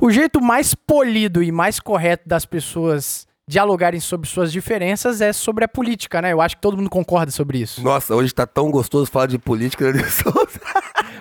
O jeito mais polido e mais correto das pessoas dialogarem sobre suas diferenças é sobre a política, né? Eu acho que todo mundo concorda sobre isso. Nossa, hoje tá tão gostoso falar de política, né?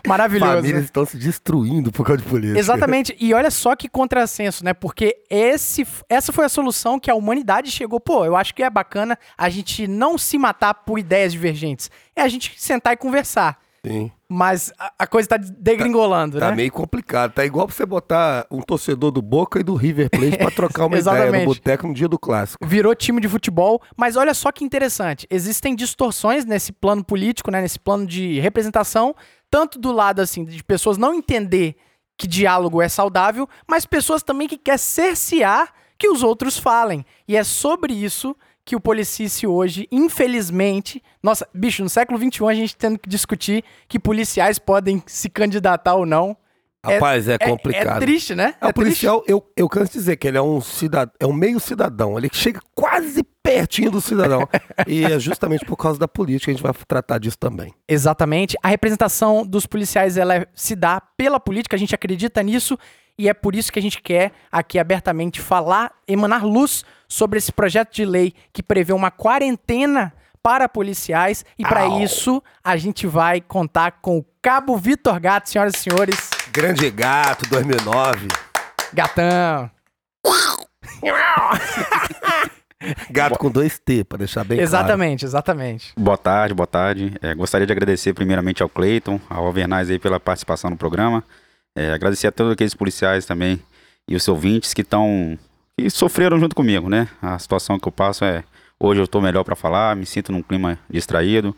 Maravilhoso. Famílias né? estão se destruindo por causa de política. Exatamente. E olha só que contrassenso, né? Porque esse, essa foi a solução que a humanidade chegou. Pô, eu acho que é bacana a gente não se matar por ideias divergentes. É a gente sentar e conversar. Sim. Mas a, a coisa tá degringolando, Tá né? meio complicado. Tá igual pra você botar um torcedor do Boca e do River Plate pra trocar uma ideia no boteco no dia do clássico. Virou time de futebol, mas olha só que interessante. Existem distorções nesse plano político, né? Nesse plano de representação, tanto do lado assim de pessoas não entender que diálogo é saudável, mas pessoas também que quer cercear que os outros falem. E é sobre isso que o Policice hoje, infelizmente, nossa, bicho, no século XXI a gente tendo que discutir que policiais podem se candidatar ou não. É- Rapaz, é, É- complicado. É, triste, né? É, o triste. policial, eu, eu canso dizer que ele é um cidadão, é um meio cidadão. Ele chega quase pertinho do cidadão. e é justamente por causa da política que a gente vai tratar disso também. Exatamente. A representação dos policiais ela é- se dá pela política, a gente acredita nisso e é por isso que a gente quer aqui abertamente falar, emanar luz sobre esse projeto de lei que prevê uma quarentena para policiais e para isso a gente vai contar com o Cabo Vitor Gato, senhoras e senhores. Grande Gato, 2009. Gatão. Gato com dois T, pra deixar bem claro. Exatamente, exatamente. Boa tarde, boa tarde. É, gostaria de agradecer primeiramente ao Cleiton, ao Alvernaz aí pela participação no programa. É, agradecer a todos aqueles policiais também e os ouvintes que estão que sofreram junto comigo, né? A situação que eu passo é hoje eu estou melhor para falar, me sinto num clima distraído,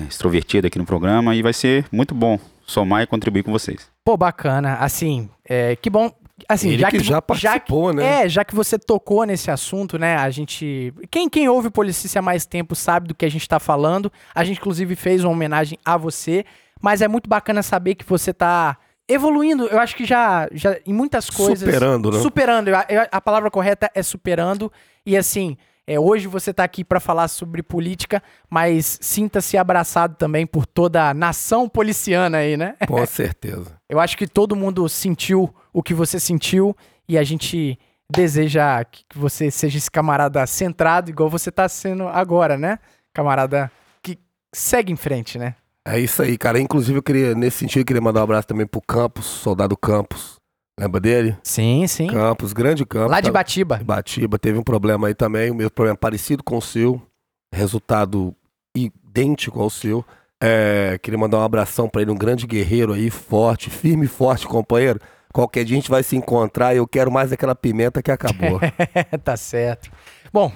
é, extrovertido aqui no programa e vai ser muito bom somar e contribuir com vocês. Pô, bacana. Assim, é, que bom. Assim, Ele já que que, já participou, né? É, já que você tocou nesse assunto, né? A gente. Quem, quem ouve Policícia há mais tempo sabe do que a gente tá falando. A gente, inclusive, fez uma homenagem a você. Mas é muito bacana saber que você tá evoluindo. Eu acho que já, já em muitas coisas. Superando, né? Superando. Eu- eu- a palavra correta é superando. E assim. É, hoje você tá aqui para falar sobre política, mas sinta-se abraçado também por toda a nação policiana aí, né? Com certeza. Eu acho que todo mundo sentiu o que você sentiu e a gente deseja que você seja esse camarada centrado, igual você tá sendo agora, né? Camarada que segue em frente, né? É isso aí, cara. Inclusive, eu queria, nesse sentido, eu queria mandar um abraço também pro Campos, soldado Campos. Lembra dele? Sim, sim. Campos, grande Campos. Lá de tá- Batiba. Batiba, teve um problema aí também, o mesmo problema parecido com o seu, resultado idêntico ao seu. É, queria mandar um abração pra ele, um grande guerreiro aí, forte, firme e forte, companheiro. Qualquer dia a gente vai se encontrar e eu quero mais aquela pimenta que acabou. tá certo. Bom,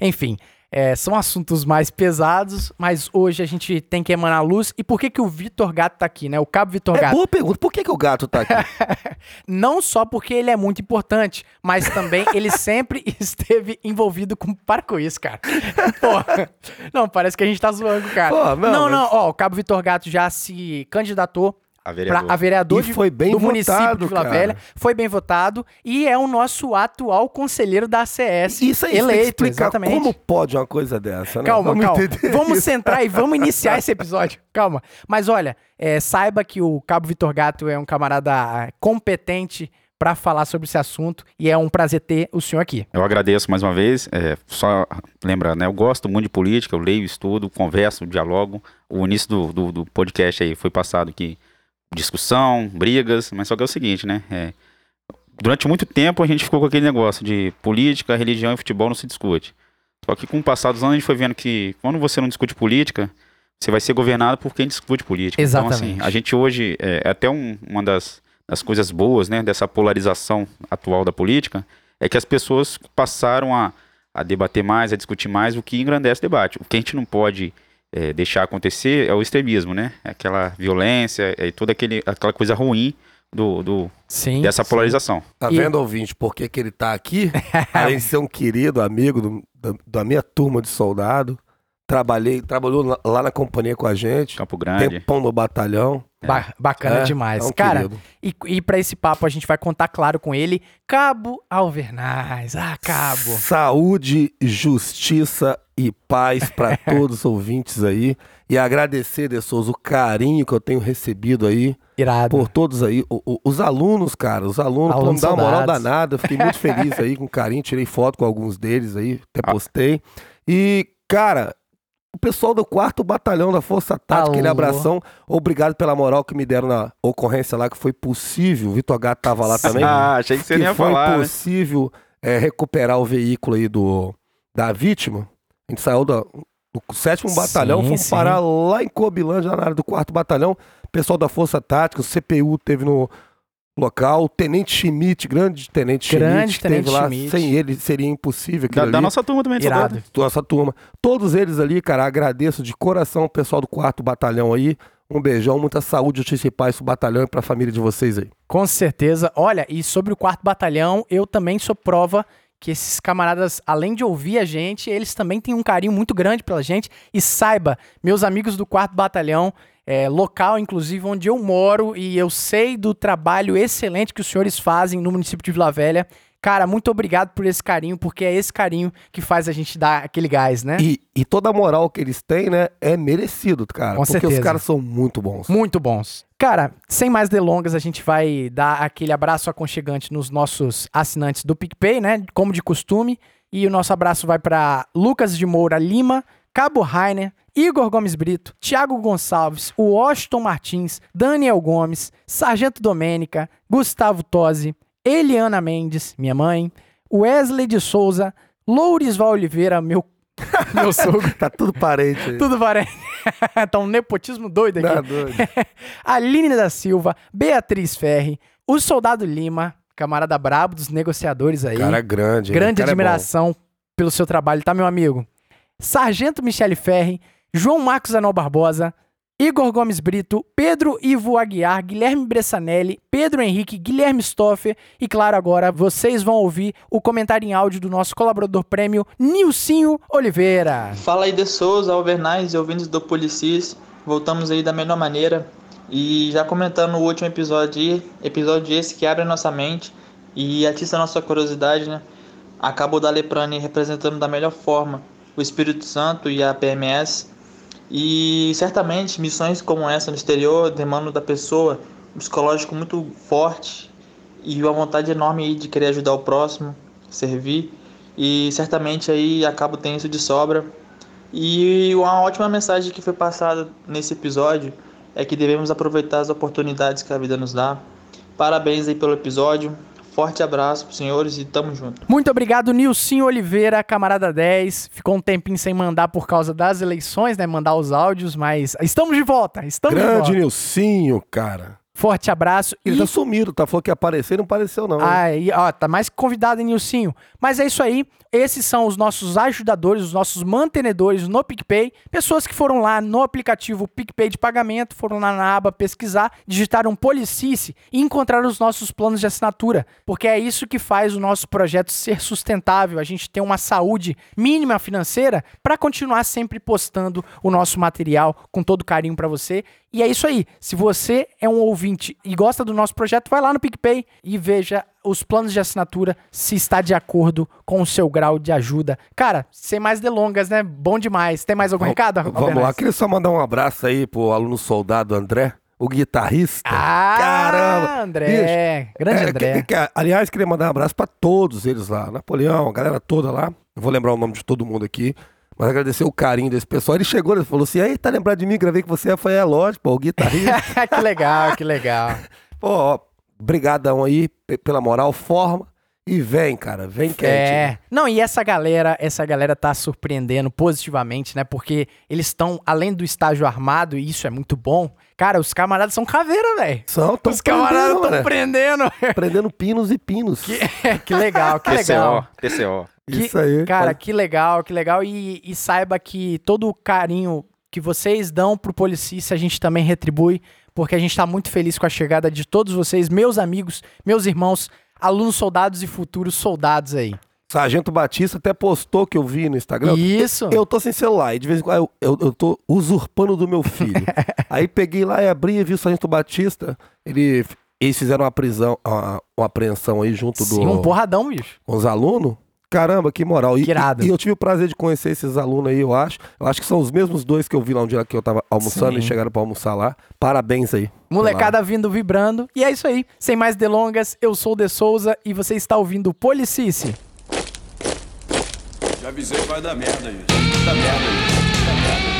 enfim, é, são assuntos mais pesados, mas hoje a gente tem que emanar luz. E por que que o Vitor Gato tá aqui, né? O Cabo Vitor é Gato. boa pergunta, por que, que o gato tá aqui? Não só porque ele é muito importante, mas também ele sempre esteve envolvido com. Para com isso, cara. Pô, não, parece que a gente tá zoando, cara. Pô, não, não, não, mas- ó, o Cabo Vitor Gato já se candidatou A para a vereador E de- foi bem do município votado, de Vila cara. Velha. Foi bem votado e é o nosso atual conselheiro da ACS. Isso aí, que eleito, exatamente. como pode uma coisa dessa, né? Calma, Vamos calma. Vamos isso. centrar e vamos iniciar esse episódio. Calma. Mas olha, é, saiba que o Cabo Vitor Gato é um camarada competente para falar sobre esse assunto e é um prazer ter o senhor aqui. Eu agradeço mais uma vez. é, só lembrando, né? Eu gosto muito de política, eu leio, estudo, converso, dialogo. O início do, do, do podcast aí foi passado aqui discussão, brigas, mas só que é o seguinte, né? é, durante muito tempo a gente ficou com aquele negócio de política, religião e futebol não se discute. Só que com o passar dos anos a gente foi vendo que quando você não discute política, você vai ser governado por quem discute política. Então, Exatamente. assim, a gente hoje, é, é até um- uma das, das coisas boas, né, dessa polarização atual da política, é que as pessoas passaram a, a debater mais, a discutir mais, o que engrandece o debate. O que a gente não pode é, deixar acontecer é o extremismo, né? É Aquela violência e toda aquele, aquela coisa ruim do, do- Sim. dessa polarização. Tá E- vendo, ouvinte, por que, que ele tá aqui? Além de ser um querido amigo do- da, da minha turma de soldado. Trabalhei, trabalhou lá- na companhia com a gente. Campo Grande. Tempão no batalhão. Ba- bacana É, demais. é um Cara, querido. e, e para esse papo a gente vai contar claro com ele, Cabo Alvernaz. Ah, Cabo. Saúde, justiça e paz para todos os ouvintes aí. E agradecer, De Souza, o carinho que eu tenho recebido aí. Irado. por todos aí. O- o- os alunos, cara, os alunos, Alunos dá uma moral danada. Eu fiquei muito feliz aí, com carinho. Tirei foto com alguns deles aí, até Ah. postei. E, cara, o pessoal do quarto batalhão da Força Tática, aquele abração. Obrigado pela moral que me deram na ocorrência lá, que foi possível. O Vitor Gato tava lá também. Ah, achei que você que ia foi falar. né? possível é, recuperar o veículo aí do, da vítima. A gente saiu da- do sétimo Sim, batalhão, fomos sim. parar lá em Cobilândia, na área do quarto batalhão. Pessoal da Força Tática, o CPU teve no local, o Tenente Schmidt, grande Tenente Grande Schmidt, Tenente lá. Schmidt. Sem ele seria impossível Da, da nossa turma também. Irado. soldado. Nossa turma. Todos eles ali, cara, agradeço de coração o pessoal do quarto batalhão aí. Um beijão, muita saúde, justiça e paz pro batalhão e pra família de vocês aí. Com certeza. Olha, e sobre o quarto batalhão, eu também sou prova que esses camaradas, além de ouvir a gente, eles também têm um carinho muito grande pela gente. E saiba, meus amigos do quarto batalhão, é, local, inclusive, onde eu moro, e eu sei do trabalho excelente que os senhores fazem no município de Vila Velha. Cara, muito obrigado por esse carinho, porque é esse carinho que faz a gente dar aquele gás, né? E, e toda a moral que eles têm, né, é merecido, cara. Com porque certeza. os caras são muito bons. Muito bons. Cara, sem mais delongas, a gente vai dar aquele abraço aconchegante nos nossos assinantes do PicPay, né? Como de costume. E o nosso abraço vai para Lucas de Moura Lima, Cabo Rainer, Igor Gomes Brito, Thiago Gonçalves, Washington Martins, Daniel Gomes, Sargento Domênica, Gustavo Tosi, Eliana Mendes, minha mãe, Wesley de Souza, Lourisval Oliveira, meu, meu sogro. Tá tudo parente aí. Tudo parece. tá um nepotismo doido aqui. Tá doido. Aline da Silva, Beatriz Ferri, o Soldado Lima, camarada brabo dos negociadores aí. Cara grande. Grande Cara é admiração pelo seu trabalho, tá, meu amigo? Sargento Michele Ferri, João Marcos Anol Barbosa, Igor Gomes Brito, Pedro Ivo Aguiar, Guilherme Bressanelli, Pedro Henrique, Guilherme Stoffer e, claro, agora vocês vão ouvir o comentário em áudio do nosso colaborador prêmio, Nilcinho Oliveira. Fala aí de Souza, Alvernais e ouvintes do Policis. Voltamos aí da melhor maneira. E já comentando o último episódio episódio esse que abre a nossa mente e atiça a nossa curiosidade, né? Acaba o Daleprani representando da melhor forma o Espírito Santo e a PMS. E certamente missões como essa no exterior demandam da pessoa um psicológico muito forte e uma vontade enorme de querer ajudar o próximo, servir. E certamente aí acaba tendo isso de sobra. E uma ótima mensagem que foi passada nesse episódio é que devemos aproveitar as oportunidades que a vida nos dá. Parabéns aí pelo episódio. Forte abraço pros senhores e tamo junto. Muito obrigado, Nilcinho Oliveira, camarada 10. Ficou um tempinho sem mandar por causa das eleições, né? Mandar os áudios, mas estamos de volta. Estamos de Grande volta. Nilcinho, cara. Forte abraço. Ele e... tá sumido, tá? Falou que ia aparecer, não apareceu não. hein? Aí, ó, tá mais que convidado, hein, Nilcinho? Mas é isso aí. Esses são os nossos ajudadores, os nossos mantenedores no PicPay. Pessoas que foram lá no aplicativo PicPay de pagamento, foram lá na aba pesquisar, digitaram Policice e encontraram os nossos planos de assinatura. Porque é isso que faz o nosso projeto ser sustentável. A gente ter uma saúde mínima financeira para continuar sempre postando o nosso material com todo carinho para você. E é isso aí. Se você é um ouvinte e gosta do nosso projeto, vai lá no PicPay e veja os planos de assinatura se está de acordo com o seu grau de ajuda. Cara, sem mais delongas, né? Bom demais. Tem mais algum recado? Vamos lá, queria só mandar um abraço aí pro aluno soldado André, o guitarrista. Ah, Caramba! André. Grande É, André. que- que- aliás, queria mandar um abraço pra todos eles lá. Napoleão, a galera toda lá. Vou lembrar o nome de todo mundo aqui. Mas agradecer o carinho desse pessoal. Ele chegou, ele falou assim: aí, tá lembrado de mim? Gravei com você. Eu falei: é lógico, pô, o guitarrista. que legal, que legal. pô, ó, brigadão aí pe- pela moral, forma. E vem, cara, vem quente. É. Não, e essa galera, essa galera tá surpreendendo positivamente, né? Porque eles estão além do estágio armado, e isso é muito bom. Cara, os camaradas são caveira, velho. São, tão Os camaradas estão né? prendendo. prendendo pinos e pinos. que, que legal, que legal. TCO, TCO. Que- Isso aí. Cara, que legal, que legal. E, e saiba que todo o carinho que vocês dão pro Policice, a gente também retribui, porque a gente tá muito feliz com a chegada de todos vocês, meus amigos, meus irmãos, alunos soldados e futuros soldados aí. Sargento Batista até postou que eu vi no Instagram. Isso. Eu tô sem celular e de vez em quando eu, eu, eu tô usurpando do meu filho. Aí peguei lá e abri e vi o Sargento Batista. Ele, eles fizeram uma prisão, uma, uma apreensão aí junto Sim, do, um porradão, bicho. com os alunos. Caramba, que moral. E, Irado. e, e eu tive o prazer de conhecer esses alunos aí, eu acho. Eu acho que são os mesmos dois que eu vi lá um dia que eu tava almoçando Sim. e chegaram pra almoçar lá. Parabéns aí. Molecada vindo vibrando. E é isso aí. Sem mais delongas, eu sou o De Souza e você está ouvindo o Policice. Já avisei que vai dar merda isso. Vai dar merda isso. Vai dar merda.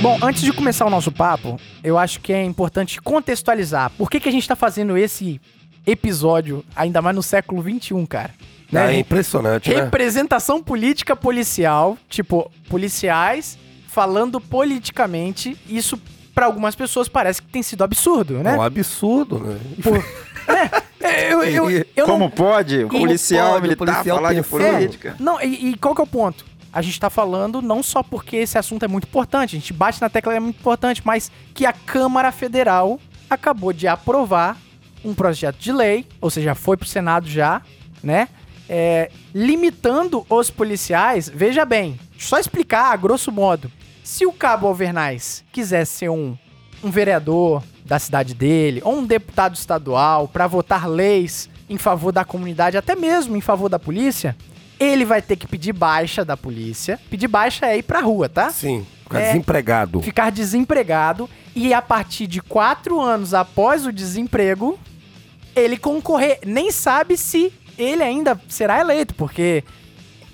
Bom, antes de começar o nosso papo, eu acho que é importante contextualizar. Por que, que a gente tá fazendo esse episódio, ainda mais no século XXI, cara? Ah, Né? é impressionante, né? Representação política policial, tipo, policiais falando politicamente, isso pra algumas pessoas parece que tem sido absurdo, É né? um absurdo, né? Por- É, eu, eu, eu não- Como pode o policial pode militar policial falar de política? Não, e, e qual que é o ponto? A gente tá falando não só porque esse assunto é muito importante, a gente bate na tecla é muito importante, mas que a Câmara Federal acabou de aprovar um projeto de lei, ou seja, foi pro Senado já, né? É, limitando os policiais, veja bem, só explicar a grosso modo. Se o Cabo Alvernais quiser ser um, um vereador da cidade dele, ou um deputado estadual, para votar leis em favor da comunidade, até mesmo em favor da polícia, ele vai ter que pedir baixa da polícia. Pedir baixa é ir pra rua, tá? Sim, ficar É. desempregado. Ficar desempregado e a partir de quatro anos após o desemprego, ele concorrer. Nem sabe se ele ainda será eleito, porque.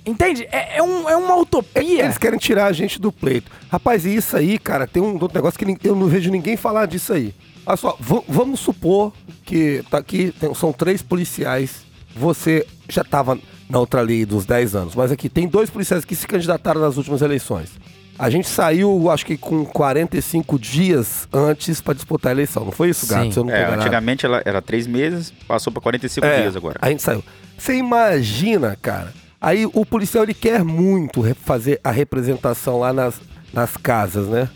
Entende? É, é um- é uma utopia. Eles querem tirar a gente do pleito. Rapaz, e isso aí, cara, tem um outro negócio que eu não vejo ninguém falar disso aí. Olha só, va- vamos supor que tá aqui, tem- são três policiais. Você já tava na outra lei dos 10 anos, mas aqui tem dois policiais que se candidataram nas últimas eleições. A gente saiu, acho que com 45 dias antes pra disputar a eleição. Não foi isso, Gato? Sim. É, antigamente ela era três meses, passou pra 45 É, dias agora. A gente saiu. Você imagina, cara. Aí o policial ele quer muito fazer a representação lá nas, nas casas, né?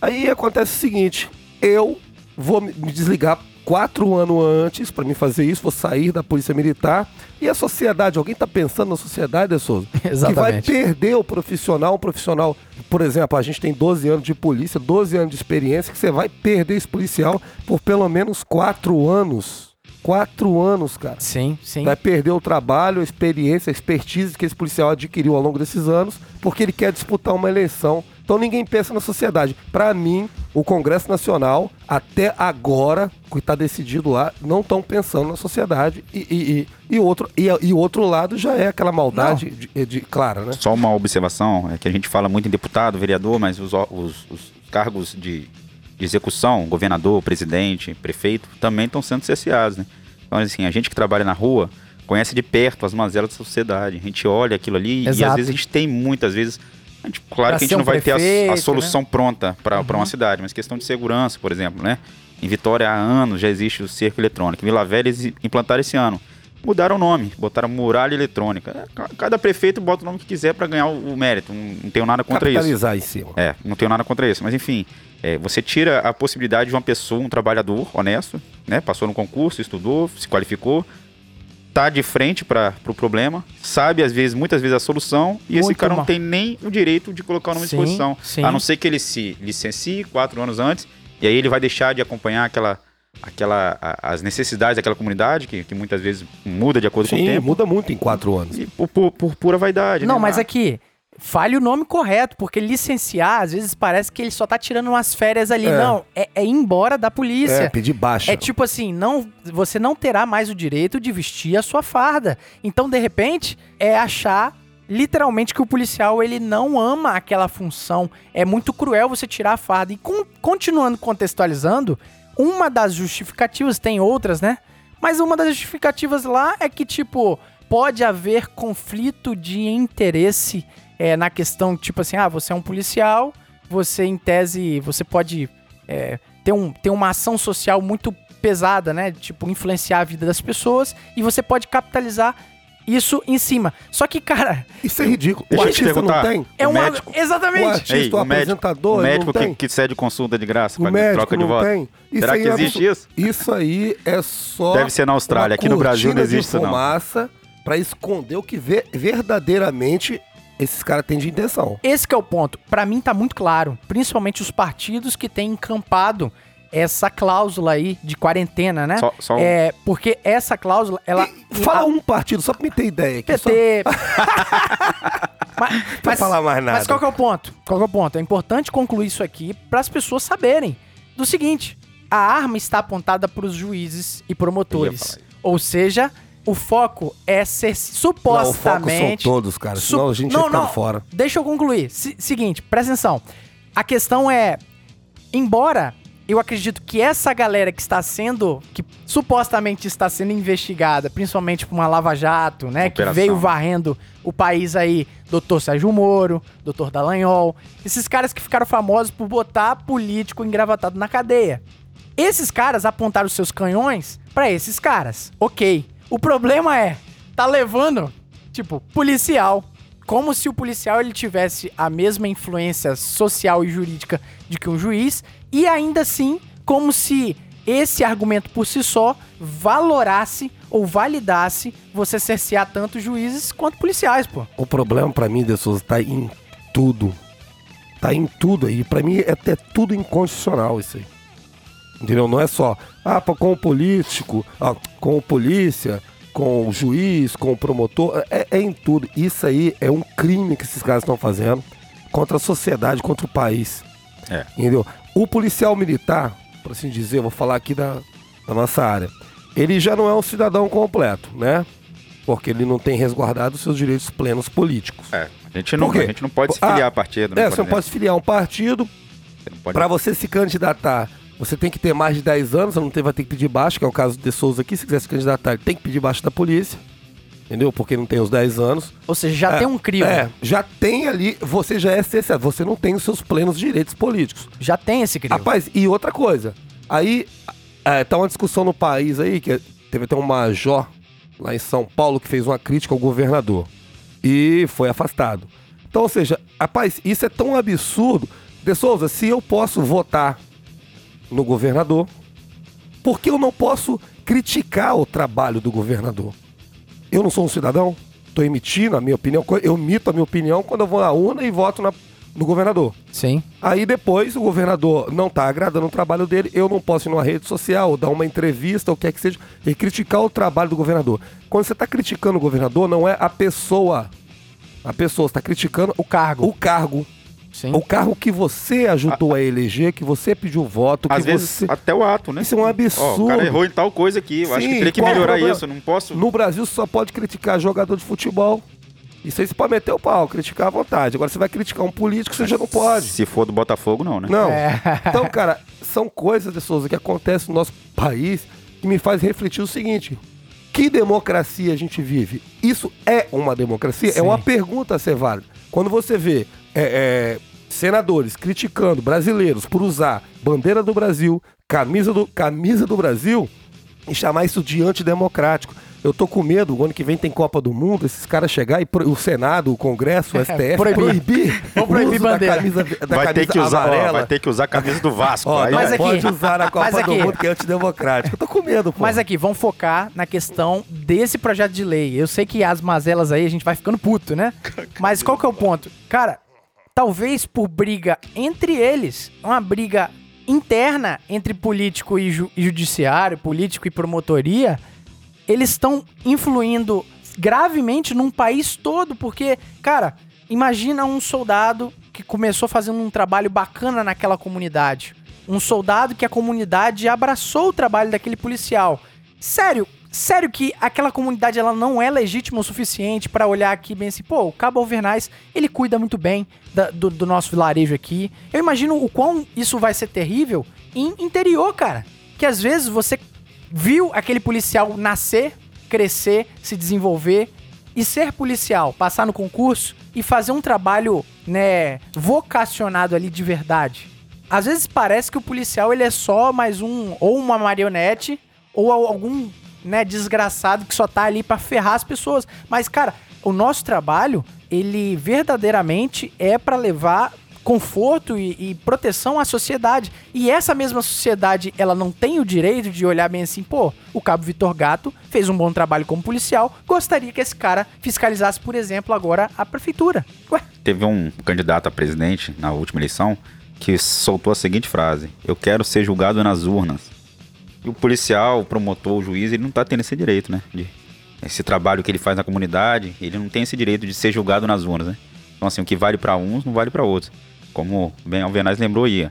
Aí acontece o seguinte: eu vou me desligar quatro anos antes pra mim fazer isso, vou sair da polícia militar. E a sociedade, alguém tá pensando na sociedade, De Souza? Que vai Exatamente. perder o profissional, um profissional. Por exemplo, a gente tem 12 anos de polícia, 12 anos de experiência, que você vai perder esse policial por pelo menos quatro anos. Quatro anos, cara. Sim, sim. Vai perder o trabalho, a experiência, a expertise que esse policial adquiriu ao longo desses anos, porque ele quer disputar uma eleição. Então ninguém pensa na sociedade. Pra mim, o Congresso Nacional, até agora, que está decidido lá, não estão pensando na sociedade. E, e, e, e outro, e, e o outro lado já é aquela maldade de, de- clara, né? Só uma observação, é que a gente fala muito em deputado, vereador, mas os, os- os cargos de, de execução, governador, presidente, prefeito, também estão sendo cerceados, né? Então, assim, a gente que trabalha na rua conhece de perto as mazelas da sociedade. A gente olha aquilo ali e Exato. às vezes a gente tem muitas vezes. A gente, claro Pra que a gente um não vai ter a- a, né? solução pronta para uma cidade, mas questão de segurança, por exemplo, né? Em Vitória há anos já existe o cerco eletrônico. Em Vila Velha eles implantaram esse ano. Mudaram o nome, botaram muralha eletrônica. É, ca- Cada prefeito bota o nome que quiser para ganhar o, o mérito. Não, não tenho nada contra isso. Capitalizar em cima. É, não tenho nada contra isso. Mas enfim, é, você tira a possibilidade de uma pessoa, um trabalhador honesto, né? Passou no concurso, estudou, se qualificou, tá de frente para o pro problema, sabe às vezes, muitas vezes a solução, e esse Muito cara mal. não tem nem o direito de colocar o nome à Sim, disposição. sim. A não ser que ele se licencie quatro anos antes, e aí ele vai deixar de acompanhar aquela. Aquela, a- as necessidades daquela comunidade, que, que muitas vezes muda de acordo com o Sim, tempo, muda muito em quatro anos. e por, por- por pura vaidade. Não, né? mas Ah, aqui, fale o nome correto, porque licenciar, às vezes parece que ele só tá tirando umas férias ali. É. Não, é, é ir embora da É, polícia. pedir baixa. É tipo assim, não, você não terá mais o direito de vestir a sua farda. Então, de repente, é achar literalmente que o policial ele não ama aquela função. É muito cruel você tirar a farda. E con- continuando contextualizando, uma das justificativas, tem outras, né? Mas uma das justificativas lá é que, tipo, pode haver conflito de interesse é, na questão, tipo assim, ah, você é um policial, você, em tese, você pode é, ter, um, ter uma ação social muito pesada, né? Tipo, influenciar a vida das pessoas e você pode capitalizar isso em cima. Só que, cara, Isso é ridículo. Deixa o eu te artista não perguntar. tem? é O uma. médico- Exatamente. o artista, Ei, o apresentador, o ele médico não que, tem? que cede consulta de graça, O médico troca de não voto. tem. Isso Será que é existe isso? Isso aí é só. Deve ser na Austrália, aqui no Brasil não existe de isso não. fumaça para esconder o que ve- verdadeiramente esses caras têm de intenção. Esse que é o ponto. Pra mim tá muito claro, principalmente os partidos que têm encampado essa cláusula aí de quarentena, né? Só, só um- É, porque essa cláusula, ela Fala a- um partido, só pra me ter ideia. aqui, só PT. mas, pra falar mais nada. mas qual que é o ponto? Qual que é o ponto? É importante concluir isso aqui para as pessoas saberem do seguinte: a arma está apontada para os juízes e promotores. Ou seja, o foco é ser Não, o foco são supostamente. todos, cara. Su- Senão a gente não, ia ficar não. fora. Deixa eu concluir. Se- seguinte, presta atenção. A questão é, embora eu acredito que essa galera que está sendo, que supostamente está sendo investigada, principalmente por uma Lava Jato, né, que Operação. veio varrendo o país aí, Dr. Sérgio Moro, Dr. Dallagnol, esses caras que ficaram famosos por botar político engravatado na cadeia. Esses caras apontaram os seus canhões pra esses caras. OK. O problema é, tá levando, tipo, policial como se o policial ele tivesse a mesma influência social e jurídica de que um juiz e ainda assim como se esse argumento por si só valorasse ou validasse você cercear tanto juízes quanto policiais, pô. O problema pra mim, De Souza, tá em tudo. Tá em tudo aí. Pra mim é até tudo inconstitucional isso aí. Entendeu? Não é só, ah, com o político, ah, com o polícia, com o juiz, com o promotor. É, é em tudo. Isso aí é um crime que esses caras estão fazendo contra a sociedade, contra o país. É. Entendeu? O policial militar, por assim dizer, vou falar aqui da, da nossa área, ele já não é um cidadão completo, né? Porque ele não tem resguardado os seus direitos plenos políticos. É, a gente não, a gente não pode se Ah, filiar a partido, né? É, você não pode se filiar a um partido. Pode- Pra você se candidatar, você tem que ter mais de 10 anos, você não tem, vai ter que pedir baixo, que é o caso de Souza aqui. Se quiser se candidatar, ele tem que pedir baixo da polícia. Entendeu? Porque não tem os 10 anos. Ou seja, já É, tem um crime. É, já tem ali, você já é CCA, você não tem os seus plenos direitos políticos. Já tem esse crime. Rapaz, e outra coisa, aí é, tá uma discussão no país aí, que teve até um major lá em São Paulo que fez uma crítica ao governador e foi afastado. Então, ou seja, rapaz, isso é tão absurdo. De Souza, se eu posso votar no governador, por que eu não posso criticar o trabalho do governador? Eu não sou um cidadão? Tô emitindo a minha opinião, eu emito a minha opinião quando eu vou na urna e voto na- no governador. Sim. Aí depois o governador não tá agradando o trabalho dele, eu não posso ir numa rede social, dar uma entrevista, ou o que é que seja, e criticar o trabalho do governador. Quando você tá criticando o governador, não é a pessoa. A pessoa está criticando O cargo. o cargo. Sim. O cargo que você ajudou a eleger, que você pediu voto, que Às vezes, você. até o ato, né? Isso é um absurdo. o cara errou em tal coisa aqui. Eu acho Sim, que teria que o melhorar problema? isso. Não posso. No Brasil você só pode criticar jogador de futebol. Isso aí você pode meter o pau, criticar à vontade. Agora você vai criticar um político, você já não pode. Se for do Botafogo, não, né? Não. É. Então, cara, são coisas, de Souza, que acontecem no nosso país que me faz refletir o seguinte: que democracia a gente vive? Isso é uma democracia? Sim. É uma pergunta a ser válida. Quando você vê é, é, senadores criticando brasileiros por usar bandeira do Brasil, camisa do, camisa do Brasil, e chamar isso de antidemocrático. Eu tô com medo, o ano que vem tem Copa do Mundo, esses caras chegar e pro- o Senado, o Congresso, o STF, Proibir. proibir, Vão proibir o uso da bandeira. camisa, da vai, ter camisa que usar, ó, vai ter que usar a camisa do Vasco. Ó, Aí não Mas vai- aqui- pode usar a Copa do Mundo que é antidemocrático. Eu tô com medo, pô. Mas aqui, vamos focar na questão desse projeto de lei. Eu sei que as mazelas aí a gente vai ficando puto, né? Mas qual que é o ponto? Cara, talvez por briga entre eles, uma briga interna entre político e, ju- e judiciário, político e promotoria, eles estão influindo gravemente num país todo, porque, cara, imagina um soldado que começou fazendo um trabalho bacana naquela comunidade. Um soldado que a comunidade abraçou o trabalho daquele policial. Sério, sério que aquela comunidade ela não é legítima o suficiente pra olhar aqui bem assim, pô, o Cabo Alvernais, ele cuida muito bem da- do, do nosso vilarejo aqui. Eu imagino o quão isso vai ser terrível em interior, cara. Que às vezes você viu aquele policial nascer, crescer, se desenvolver e ser policial, passar no concurso e fazer um trabalho, né, vocacionado ali de verdade. Às vezes parece que o policial ele é só mais um ou uma marionete ou al- algum, né, desgraçado que só tá ali pra ferrar as pessoas. Mas cara, o nosso trabalho, ele verdadeiramente é pra levar conforto e, e proteção à sociedade. E essa mesma sociedade, ela não tem o direito de olhar bem assim, pô, o Cabo Vitor Gato fez um bom trabalho como policial, gostaria que esse cara fiscalizasse, por exemplo, agora a prefeitura. Ué, Teve um candidato a presidente na última eleição que soltou a seguinte frase: Eu quero ser julgado nas urnas. O policial, o promotor, o juiz, ele não tá tendo esse direito, né? De, esse trabalho que ele faz na comunidade, ele não tem esse direito de ser julgado nas urnas, né? Então, assim, o que vale para uns não vale para outros. Como bem Alvenaz lembrou aí,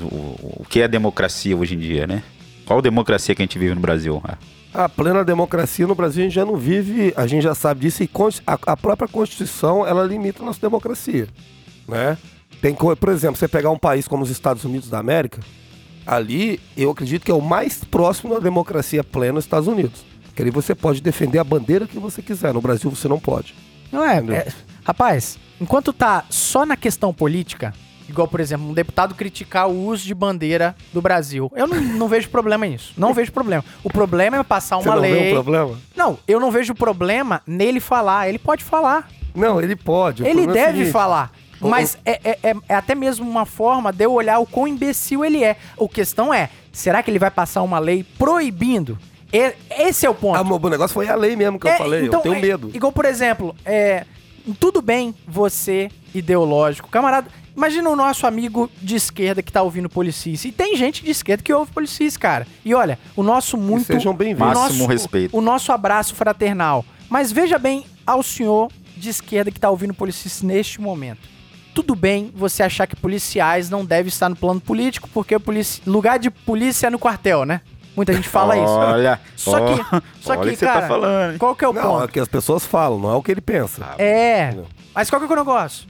o, o, que é democracia hoje em dia, né? Qual democracia que a gente vive no Brasil? Ah, A plena democracia no Brasil a gente já não vive, a gente já sabe disso, e a, própria Constituição ela limita a nossa democracia. Né? Tem, por exemplo, você pegar um país como os Estados Unidos da América, ali eu acredito que é o mais próximo da democracia plena os Estados Unidos. Que ali você pode defender a bandeira que você quiser, no Brasil você não pode. Não é, é- Rapaz, enquanto tá só na questão política, igual, por exemplo, um deputado criticar o uso de bandeira do Brasil, eu não, não vejo problema nisso. Não vejo problema. O problema é passar Você uma não vê lei. um problema? Não, eu não vejo problema nele falar. Ele pode falar. Não, ele pode. O ele é deve seguinte, falar. O- Mas é, é- é- é até mesmo uma forma de eu olhar o quão imbecil ele é. O questão é, será que ele vai passar uma lei proibindo? E- esse é o ponto. Ah, o negócio foi a lei mesmo que eu É, falei, então, eu tenho é, medo. Igual, por exemplo, é, tudo bem você, ideológico, camarada. Imagina o nosso amigo de esquerda que tá ouvindo Policis. E tem gente de esquerda que ouve Policis, cara. E olha, o nosso muito. sejam bem-vindos. o Máximo nosso- respeito. O nosso abraço fraternal. Mas veja bem ao senhor de esquerda que tá ouvindo Policis neste momento. Tudo bem você achar que policiais não devem estar no plano político, porque o polici- lugar de polícia é no quartel, né? Muita gente fala isso. Olha, Só que, só olha que, o que você cara, tá qual que é o Não, ponto? é o que as pessoas falam, não é o que ele pensa. É. Mas qual que é o negócio?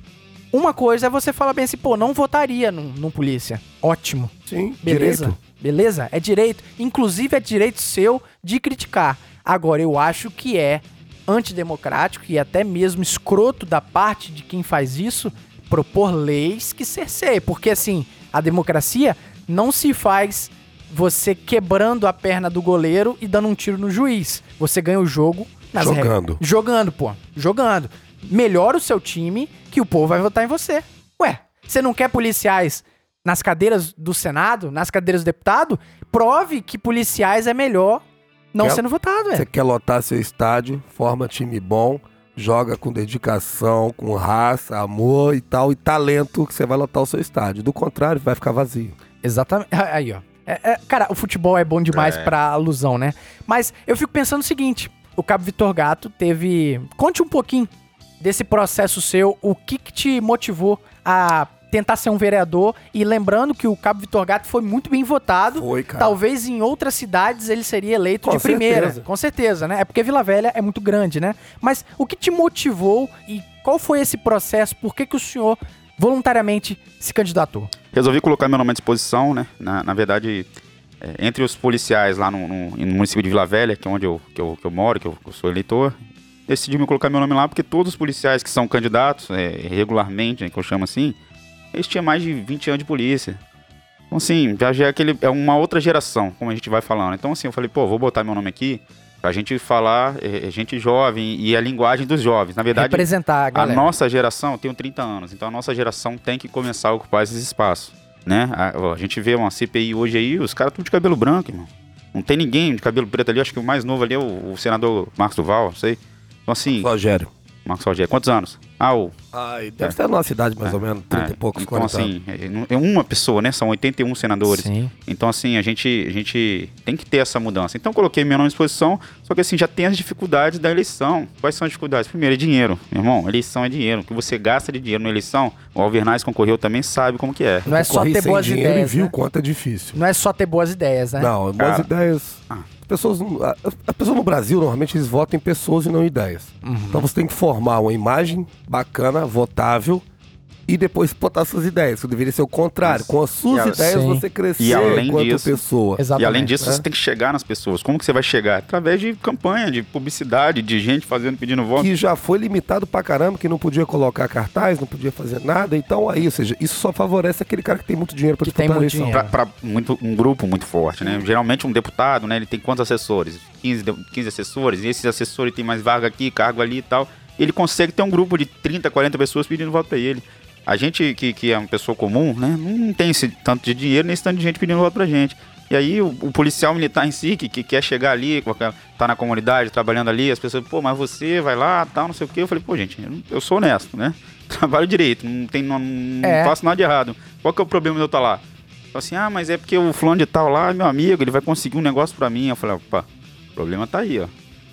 Uma coisa é você falar bem assim, pô, não votaria num, num polícia. Ótimo. Sim, Beleza? direito. Beleza? É direito. Inclusive é direito seu de criticar. Agora, eu acho que é antidemocrático e até mesmo escroto da parte de quem faz isso propor leis que cerceiem. Porque, assim, a democracia não se faz você quebrando a perna do goleiro e dando um tiro no juiz. Você ganha o jogo nas regras. Jogando. Jogando, pô. Jogando. Melhora o seu time que o povo vai votar em você. Ué, você não quer policiais nas cadeiras do Senado, nas cadeiras do deputado? Prove que policiais é melhor não Quer- sendo votado, Você velho. quer lotar seu estádio, forma time bom, joga com dedicação, com raça, amor e tal, e talento que você vai lotar o seu estádio. Do contrário, vai ficar vazio. Exatamente. Aí, ó. É- é- cara, o futebol é bom demais É. pra alusão, né? Mas eu fico pensando o seguinte: o Cabo Vitor Gato teve. Conte um pouquinho desse processo seu, o que, que te motivou a tentar ser um vereador. E lembrando que o Cabo Vitor Gato foi muito bem votado. Foi, cara. Talvez em outras cidades ele seria eleito Com de primeira. certeza. Com certeza, né? É porque Vila Velha é muito grande, né? Mas o que te motivou e qual foi esse processo? Por que, que o senhor voluntariamente se candidatou? Resolvi colocar meu nome à disposição, né? Na, na verdade, é, entre os policiais lá no, no- no município de Vila Velha, que é onde eu, que eu, que eu moro, que eu, que eu sou eleitor, decidi me colocar meu nome lá porque todos os policiais que são candidatos, é, regularmente, né, que eu chamo assim, eles tinham mais de 20 anos de polícia. Então, assim, já, já é, aquele, é uma outra geração, como a gente vai falando. Então, assim, eu falei, pô, vou botar meu nome aqui pra gente falar, é, é, gente jovem e a linguagem dos jovens. Na verdade, Representar a a galera. nossa geração, eu tenho 30 anos, então a nossa geração tem que começar a ocupar esses espaços, né? A, ó, a gente vê uma CPI hoje aí, os caras tudo de cabelo branco, irmão. Não tem ninguém de cabelo preto ali, acho que o mais novo ali é o, o senador Marcos Duval, não sei. Então assim, Rogério. Marcos Rogério, quantos anos? Ah, o... Ai, deve ser a nossa idade, mais ou menos, 30 é, e poucos, Então 40 anos. assim, é, não- é uma pessoa, né? São 81 senadores. Sim. Então, assim, a gente, a gente tem que ter essa mudança. Então, coloquei meu nome à disposição, só que, assim, já tem as dificuldades da eleição. Quais são as dificuldades? Primeiro, é dinheiro. Meu irmão, eleição é dinheiro. O que você gasta de dinheiro na eleição, o Alvernaz concorreu também, sabe como que é. Não é só ter boas ideias. e viu né? quanto é difícil. Não é só ter boas ideias, né? Não, boas Cara. ideias. Ah. As pessoas, a, a pessoa no Brasil, normalmente, eles votam em pessoas e não em ideias. Uhum. Então você tem que formar uma imagem bacana, votável, e depois botar suas ideias. Que deveria ser o contrário. Isso. Com as suas E ideias, Sim. você crescer E além enquanto disso- pessoa. Exatamente. E além disso, né? você tem que chegar nas pessoas. Como que você vai chegar? Através de campanha, de publicidade, de gente fazendo, pedindo voto. Que já foi limitado pra caramba, que não podia colocar cartaz, não podia fazer nada. Então aí, ou seja, isso só favorece aquele cara que tem muito dinheiro pra Que tem disputar a muito eleição. dinheiro. Pra, pra muito, um grupo muito forte, né? Geralmente um deputado, né? Ele tem quantos assessores? 15, de- 15 assessores. E esses assessores têm mais vaga aqui, cargo ali e tal. Ele consegue ter um grupo de 30, 40 pessoas pedindo voto pra ele. A gente que, que é uma pessoa comum, né? Não tem esse tanto de dinheiro, nem esse tanto de gente pedindo voto pra gente. E aí o, o policial militar em si, que, que quer chegar ali, tá na comunidade, trabalhando ali, as pessoas, pô, mas você vai lá, tal, não sei o quê. Eu falei, pô, gente, eu, sou honesto, né? Trabalho direito, não, tem, não, não É. faço nada de errado. Qual que é o problema de eu estar lá? Fala assim, ah, mas é porque o fulano de tal lá é meu amigo, ele vai conseguir um negócio pra mim. Eu falei, opa, o problema tá aí, ó.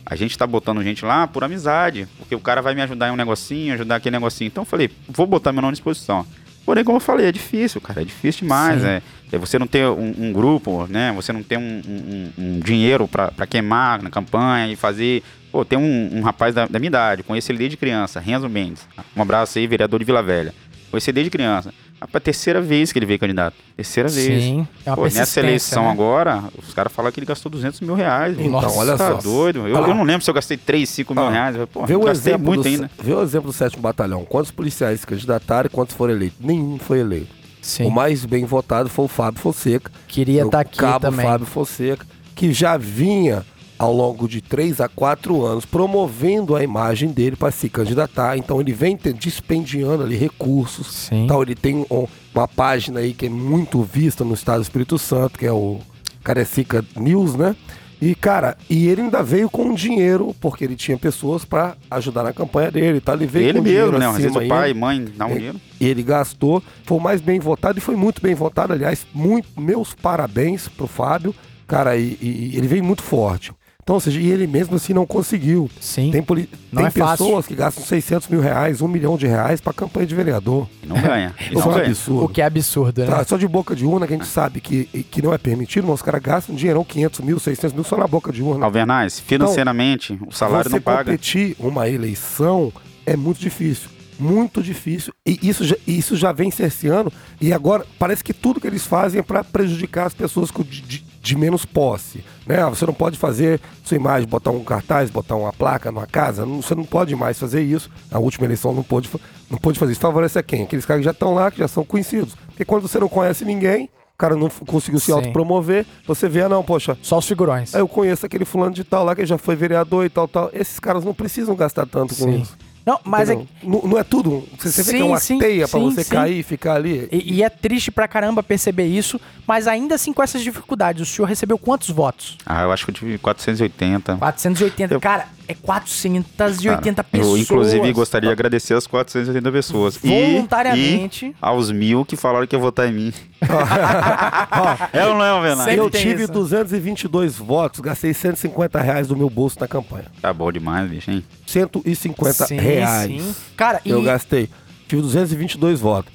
A gente tá botando gente lá por amizade, porque o cara vai me ajudar em um negocinho, ajudar aquele negocinho. Então eu falei, vou botar meu nome à disposição. Porém, como eu falei, é difícil, cara, é difícil demais. É, é você não ter um, um grupo, né? Você não ter um, um- um dinheiro pra pra queimar na campanha e fazer. Pô, tem um, um rapaz da, da minha idade, conheci ele desde criança, Renzo Mendes. Um abraço aí, vereador de Vila Velha. Conheci ele desde criança. Rapaz, a terceira vez que ele veio candidato. Terceira vez. Sim, é uma Pô, nessa eleição né? agora, os caras falam que ele gastou 200 mil reais. Então, Nossa, olha tá só. doido. Eu, eu não lembro se eu gastei 3, 5 mil Ah, reais. Pô, Vê o, gastei exemplo muito do, ainda. vê o exemplo do 7 Batalhão. Quantos policiais se candidataram e quantos foram eleitos? Nenhum foi eleito. Sim. O mais bem votado foi o Fábio Fonseca. Queria estar aqui cabo também. Fábio Fonseca, que já vinha ao longo de 3 a 4 anos promovendo a imagem dele para se candidatar. Então ele vem dispendiando ali recursos. Sim. Então ele tem um- uma página aí que é muito vista no estado do Espírito Santo, que é o Carecica News, né? E, cara, e ele ainda veio com dinheiro, porque ele tinha pessoas para ajudar na campanha dele, tá? Ele veio Ele com mesmo, dinheiro né? Às vezes o pai, mãe, dá um dinheiro. E ele gastou, foi o mais bem votado e foi muito bem votado. Aliás, muito, meus parabéns pro Fábio, cara, e- e ele veio muito forte. Então, ou seja, e ele mesmo assim não conseguiu. Sim. Tem, poli- Não tem é fácil. pessoas que gastam 600 mil reais, um milhão de reais pra campanha de vereador. E não ganha. E Isso não é um ganha. absurdo. O que é absurdo, né? Tá, só de boca de urna que a gente sabe que, que não é permitido, mas os caras gastam dinheirão 500 mil, 600 mil só na boca de urna. Alvernaz, financeiramente, o salário você não paga. competir uma eleição é muito difícil. Muito difícil. E isso já, isso já vem cerceando. E agora parece que tudo que eles fazem é para prejudicar as pessoas com, de, de- menos posse. Né? Você não pode fazer sua imagem, botar um cartaz, botar uma placa numa casa. não- você não pode mais fazer isso. Na última eleição não pôde, não pôde fazer isso. Favorece a quem? Aqueles caras que já estão lá, que já são conhecidos. Porque quando você não conhece ninguém, o cara não conseguiu se Sim. autopromover, você vê, ah, não, poxa, Só os figurões. Eu conheço aquele fulano de tal lá que já foi vereador e tal, tal. Esses caras não precisam gastar tanto com Sim. isso. Não, mas é, não, não é tudo. Você, você vê que é Sim, uma sim, teia pra sim, você sim. cair e ficar ali. E, e é triste pra caramba perceber isso, mas ainda assim com essas dificuldades, o senhor recebeu quantos votos? Ah, eu acho que eu tive 480. 480. Eu- Cara, é 480 Cara, pessoas. Eu, inclusive, gostaria de agradecer as 480 pessoas. E- Voluntariamente. E, aos mil que falaram que ia votar em mim. é ou não é, Alvernaz? Sempre eu tive isso. 222 votos, gastei 150 reais do meu bolso na campanha. Tá bom demais, bicho, hein? 150 Sim, reais. sim. Cara, e, Eu gastei. Tive 222 votos.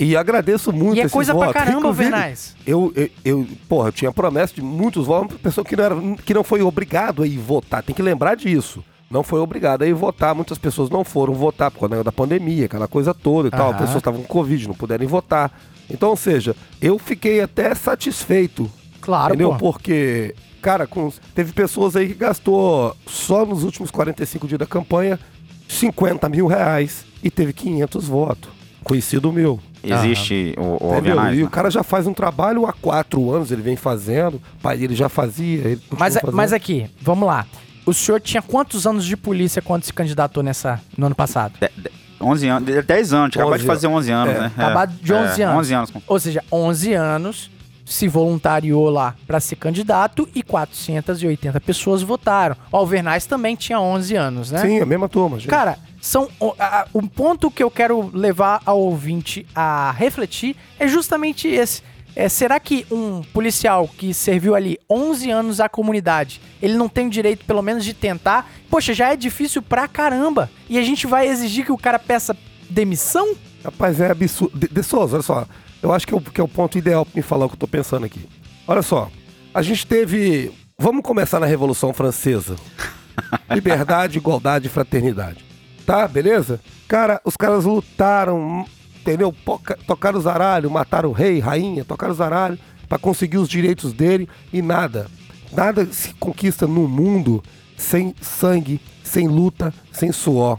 E agradeço muito e é coisa pra votos. caramba, Inclusive, Vernais. Eu, eu, eu, porra, eu tinha promessa de muitos votos, uma pessoa que não, era, que não foi obrigado a ir votar. Tem que lembrar disso. Não foi obrigado a ir votar. Muitas pessoas não foram votar por causa da pandemia, aquela coisa toda e tal. As pessoas estavam com Covid, não puderam ir votar. Então, ou seja, eu fiquei até satisfeito. Claro, entendeu? pô. Porque, cara, com- teve pessoas aí que gastou só nos últimos 45 dias da campanha 50 mil reais e teve 500 votos. Conhecido meu. Existe o, o Entendeu? Alvernaz, E né? o cara já faz um trabalho há quatro anos, ele vem fazendo. O pai dele já fazia. Ele Mas, fazendo. mas aqui, vamos lá. O senhor tinha quantos anos de polícia quando se candidatou nessa, no ano passado? De- de- 11 anos, de- 10 anos, acabou de 11 fazer 11 anos, É. né? Acabado de 11 anos. 11 anos. Ou seja, 11 anos, se voluntariou lá pra ser candidato e 480 pessoas votaram. O Alvernais também tinha 11 anos, né? Sim, a mesma turma, gente. Cara, são a- o ponto que eu quero levar ao ouvinte a refletir é justamente esse. É, será que um policial que serviu ali 11 anos à comunidade, ele não tem o direito, pelo menos, de tentar? Poxa, já é difícil pra caramba. E a gente vai exigir que o cara peça demissão? Rapaz, é absurdo. De, de Souza, olha só. Eu acho que é, o, que é o ponto ideal pra me falar o que eu tô pensando aqui. Olha só. A gente teve. Vamos começar na Revolução Francesa. Liberdade, igualdade e fraternidade. Tá, beleza? Cara, os caras lutaram, entendeu? Poca- Tocaram os aralhos, mataram o rei, rainha, tocaram os aralhos pra conseguir os direitos dele e nada. Nada se conquista no mundo sem sangue, sem luta, sem suor.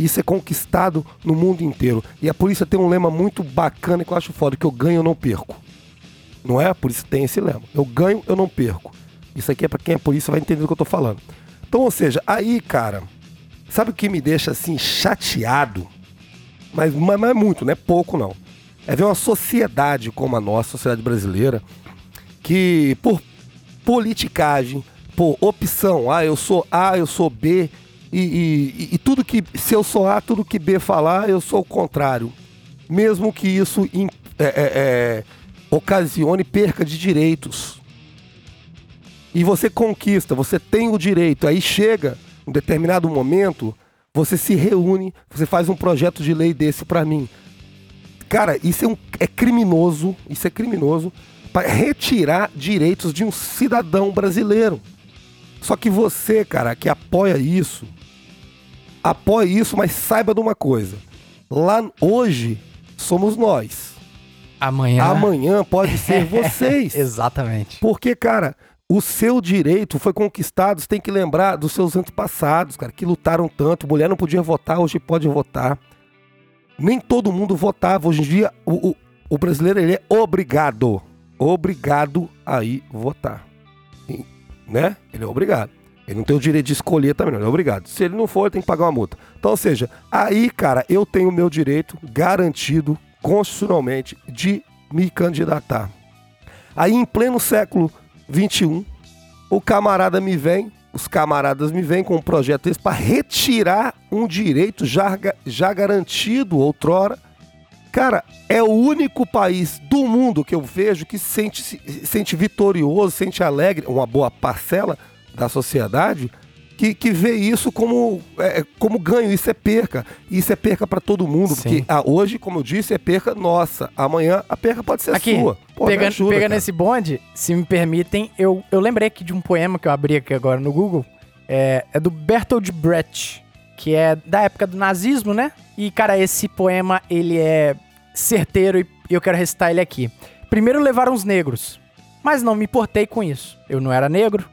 Isso é conquistado no mundo inteiro. E a polícia tem um lema muito bacana que eu acho foda, que eu ganho, eu não perco. Não é? A polícia tem esse lema. Eu ganho, eu não perco. Isso aqui é pra quem é polícia vai entender do que eu tô falando. Então, ou seja, aí, cara, sabe o que me deixa assim chateado? mas, mas, mas muito, não é pouco não. É ver uma sociedade como a nossa, a sociedade brasileira, que por politicagem, por opção, ah, eu sou A, eu sou B, e, e- e tudo que, se eu sou A, tudo que B falar, eu sou o contrário. Mesmo que isso é, é, é, ocasione perca de direitos. E você conquista, você tem o direito, aí chega um determinado momento, você se reúne, você faz um projeto de lei desse pra mim. Cara, isso é, um- é criminoso, isso é criminoso para retirar direitos de um cidadão brasileiro. Só que você, cara, que apoia isso, apoie isso, mas saiba de uma coisa. Lá hoje somos nós. Amanhã. Amanhã pode ser vocês. Exatamente. Porque, cara, o seu direito foi conquistado, você tem que lembrar dos seus antepassados, cara, que lutaram tanto. Mulher não podia votar, hoje pode votar. Nem todo mundo votava. Hoje em dia, o, o, o brasileiro ele é obrigado. Obrigado a ir votar. E, né? Ele é obrigado. Ele não tem o direito de escolher também, não. É obrigado. Se ele não for, ele tem que pagar uma multa. Então, ou seja, aí, cara, eu tenho o meu direito garantido constitucionalmente de me candidatar. Aí, em pleno século 21, o camarada me vem, os camaradas me vêm com um projeto desse para retirar um direito já, já garantido outrora. Cara, é o único país do mundo que eu vejo que sente, se sente vitorioso, sente alegre, uma boa parcela da sociedade, que, que vê isso como, é, como ganho. Isso é perca. Isso é perca para todo mundo. Sim. Porque ah, hoje, como eu disse, é perca nossa. Amanhã a perca pode ser Aqui, sua. Pô, pegando, ajuda, pegando cara. esse bonde, se me permitem, eu, eu lembrei aqui de um poema que eu abri aqui agora no Google. É, é do Bertolt Brecht, que é da época do nazismo, né? E, cara, esse poema, ele é certeiro e eu quero recitar ele aqui. Primeiro levaram os negros, mas não me importei com isso. Eu não era negro.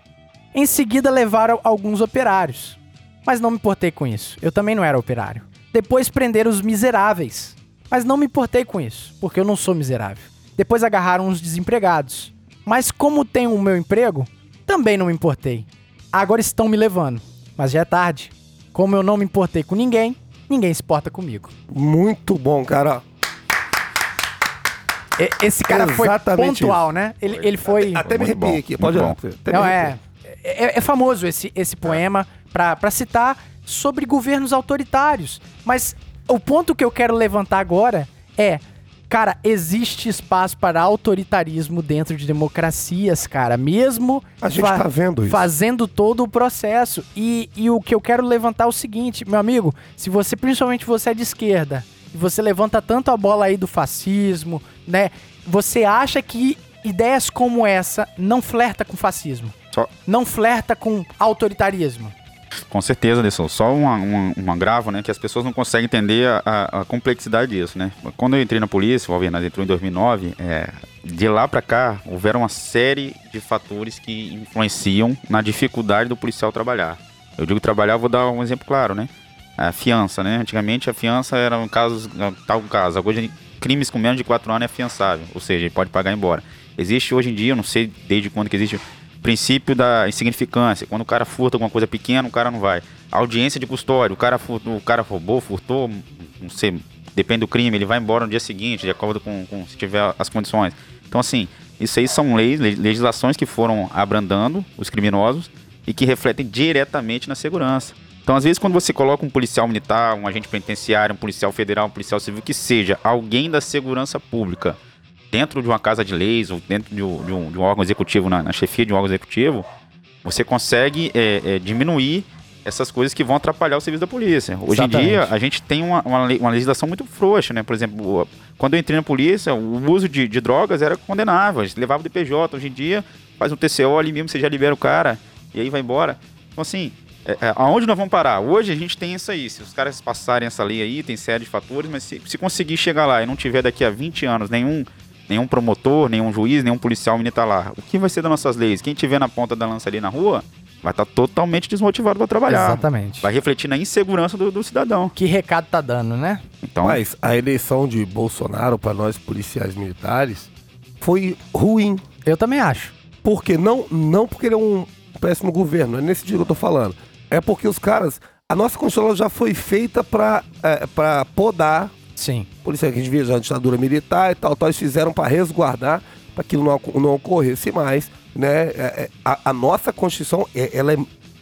Em seguida levaram alguns operários, mas não me importei com isso. Eu também não era operário. Depois prenderam os miseráveis, mas não me importei com isso, porque eu não sou miserável. Depois agarraram os desempregados, mas como tenho o meu emprego, também não me importei. Agora estão me levando, mas já é tarde. Como eu não me importei com ninguém, ninguém se importa comigo. Muito bom, cara. E- Esse cara foi Exatamente pontual, né? Ele, ele foi. Até me muito arrepiei bom, aqui. Pode muito olhar. bom. Até Não, é, arrepiei. É. é famoso esse, esse poema pra pra citar sobre governos autoritários. Mas o ponto que eu quero levantar agora é. Cara, existe espaço para autoritarismo dentro de democracias, cara. Mesmo A gente tá vendo isso. fazendo todo o processo. E, e o que eu quero levantar é o seguinte, meu amigo, se você, principalmente você é de esquerda, e você levanta tanto a bola aí do fascismo, né? Você acha que ideias como essa não flerta com fascismo? Só- Não flerta com autoritarismo? Com certeza, Anderson. Só uma, uma, um agravo, né? Que as pessoas não conseguem entender a, a- a complexidade disso, né? Quando eu entrei na polícia, o Alvernaz entrou em 2009, é, de lá pra cá, houveram uma série de fatores que influenciam na dificuldade do policial trabalhar. Eu digo trabalhar, vou dar um exemplo claro, né? A fiança, né? Antigamente a fiança era um caso, tal caso. Hoje, crimes com menos de 4 anos é afiançável, ou seja, ele pode pagar embora. Existe hoje em dia, eu não sei desde quando que existe, princípio da insignificância. Quando o cara furta alguma coisa pequena, o cara não vai. Audiência de custódia, o cara, furtou, o cara roubou, furtou, não sei, depende do crime, ele vai embora no dia seguinte, de acordo com, com se tiver as condições. Então, assim, isso aí são leis, le- legislações que foram abrandando os criminosos e que refletem diretamente na segurança. Então, às vezes, quando você coloca um policial militar, um agente penitenciário, um policial federal, um policial civil, que seja alguém da segurança pública, dentro de uma casa de leis ou dentro de um, de um- de um órgão executivo, na, na chefia de um órgão executivo, você consegue é, é, diminuir essas coisas que vão atrapalhar o serviço da polícia. Hoje Exatamente. em dia, a gente tem uma, uma, uma legislação muito frouxa, né? Por exemplo, quando eu entrei na polícia, o uso de, de drogas era condenável, a gente levava o DPJ. Hoje em dia, faz um TCO ali mesmo, você já libera o cara e aí vai embora. Então, assim, é, é, aonde nós vamos parar? Hoje a gente tem isso aí. Se os caras passarem essa lei aí, tem série de fatores, mas se, se conseguir chegar lá e não tiver daqui a 20 anos nenhum, nenhum promotor, nenhum juiz, nenhum policial militar lá, o que vai ser das nossas leis? Quem tiver na ponta da lança ali na rua vai estar totalmente desmotivado para trabalhar. Exatamente. Vai refletir na insegurança do, do cidadão. Que recado tá dando, né? Então, Mas a eleição de Bolsonaro para nós policiais militares foi ruim. Eu também acho. Porque não, não porque ele é um péssimo governo, é nesse dia que eu tô falando. É porque os caras. A nossa Constituição já foi feita para é, pra podar Sim. polícia que a gente via na ditadura militar e tal, tal, eles fizeram para resguardar para aquilo não, não ocorresse mais, né? É, é, A, a nossa Constituição, é- ela é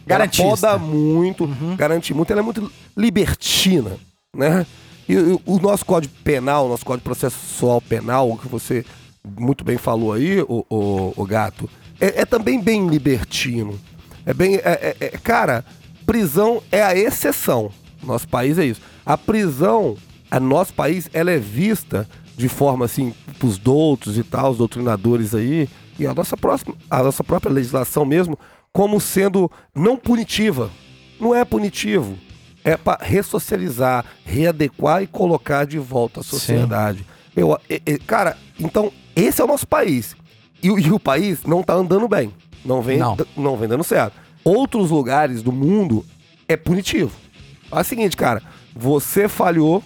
Garantista. Ela poda muito, garante muito, ela é muito libertina, né? E, e o nosso Código Penal, o nosso Código Processual Penal, que você muito bem falou aí, o, o, o Gato, é, é também bem libertino. É bem. é- é- cara, prisão é a exceção. Nosso país é isso. A prisão, a nosso país, ela é vista de forma assim, pros doutos e tal, os doutrinadores aí, e a nossa, próxima, a nossa própria legislação mesmo, como sendo não punitiva. Não é punitivo. É para ressocializar, readequar e colocar de volta à sociedade. Eu, e- e- cara, então, esse é o nosso país. E, o- e o país não tá andando bem. Não vem, Não. não vem dando certo. Outros lugares do mundo é punitivo. É o seguinte, cara, você falhou,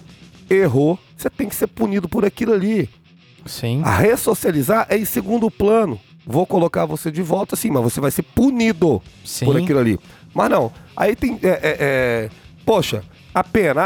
errou, você tem que ser punido por aquilo ali. Sim. A ressocializar é em segundo plano. Vou colocar você de volta, sim, mas você vai ser punido Sim. por aquilo ali. Mas não, aí tem. é, é, é, poxa, a pena.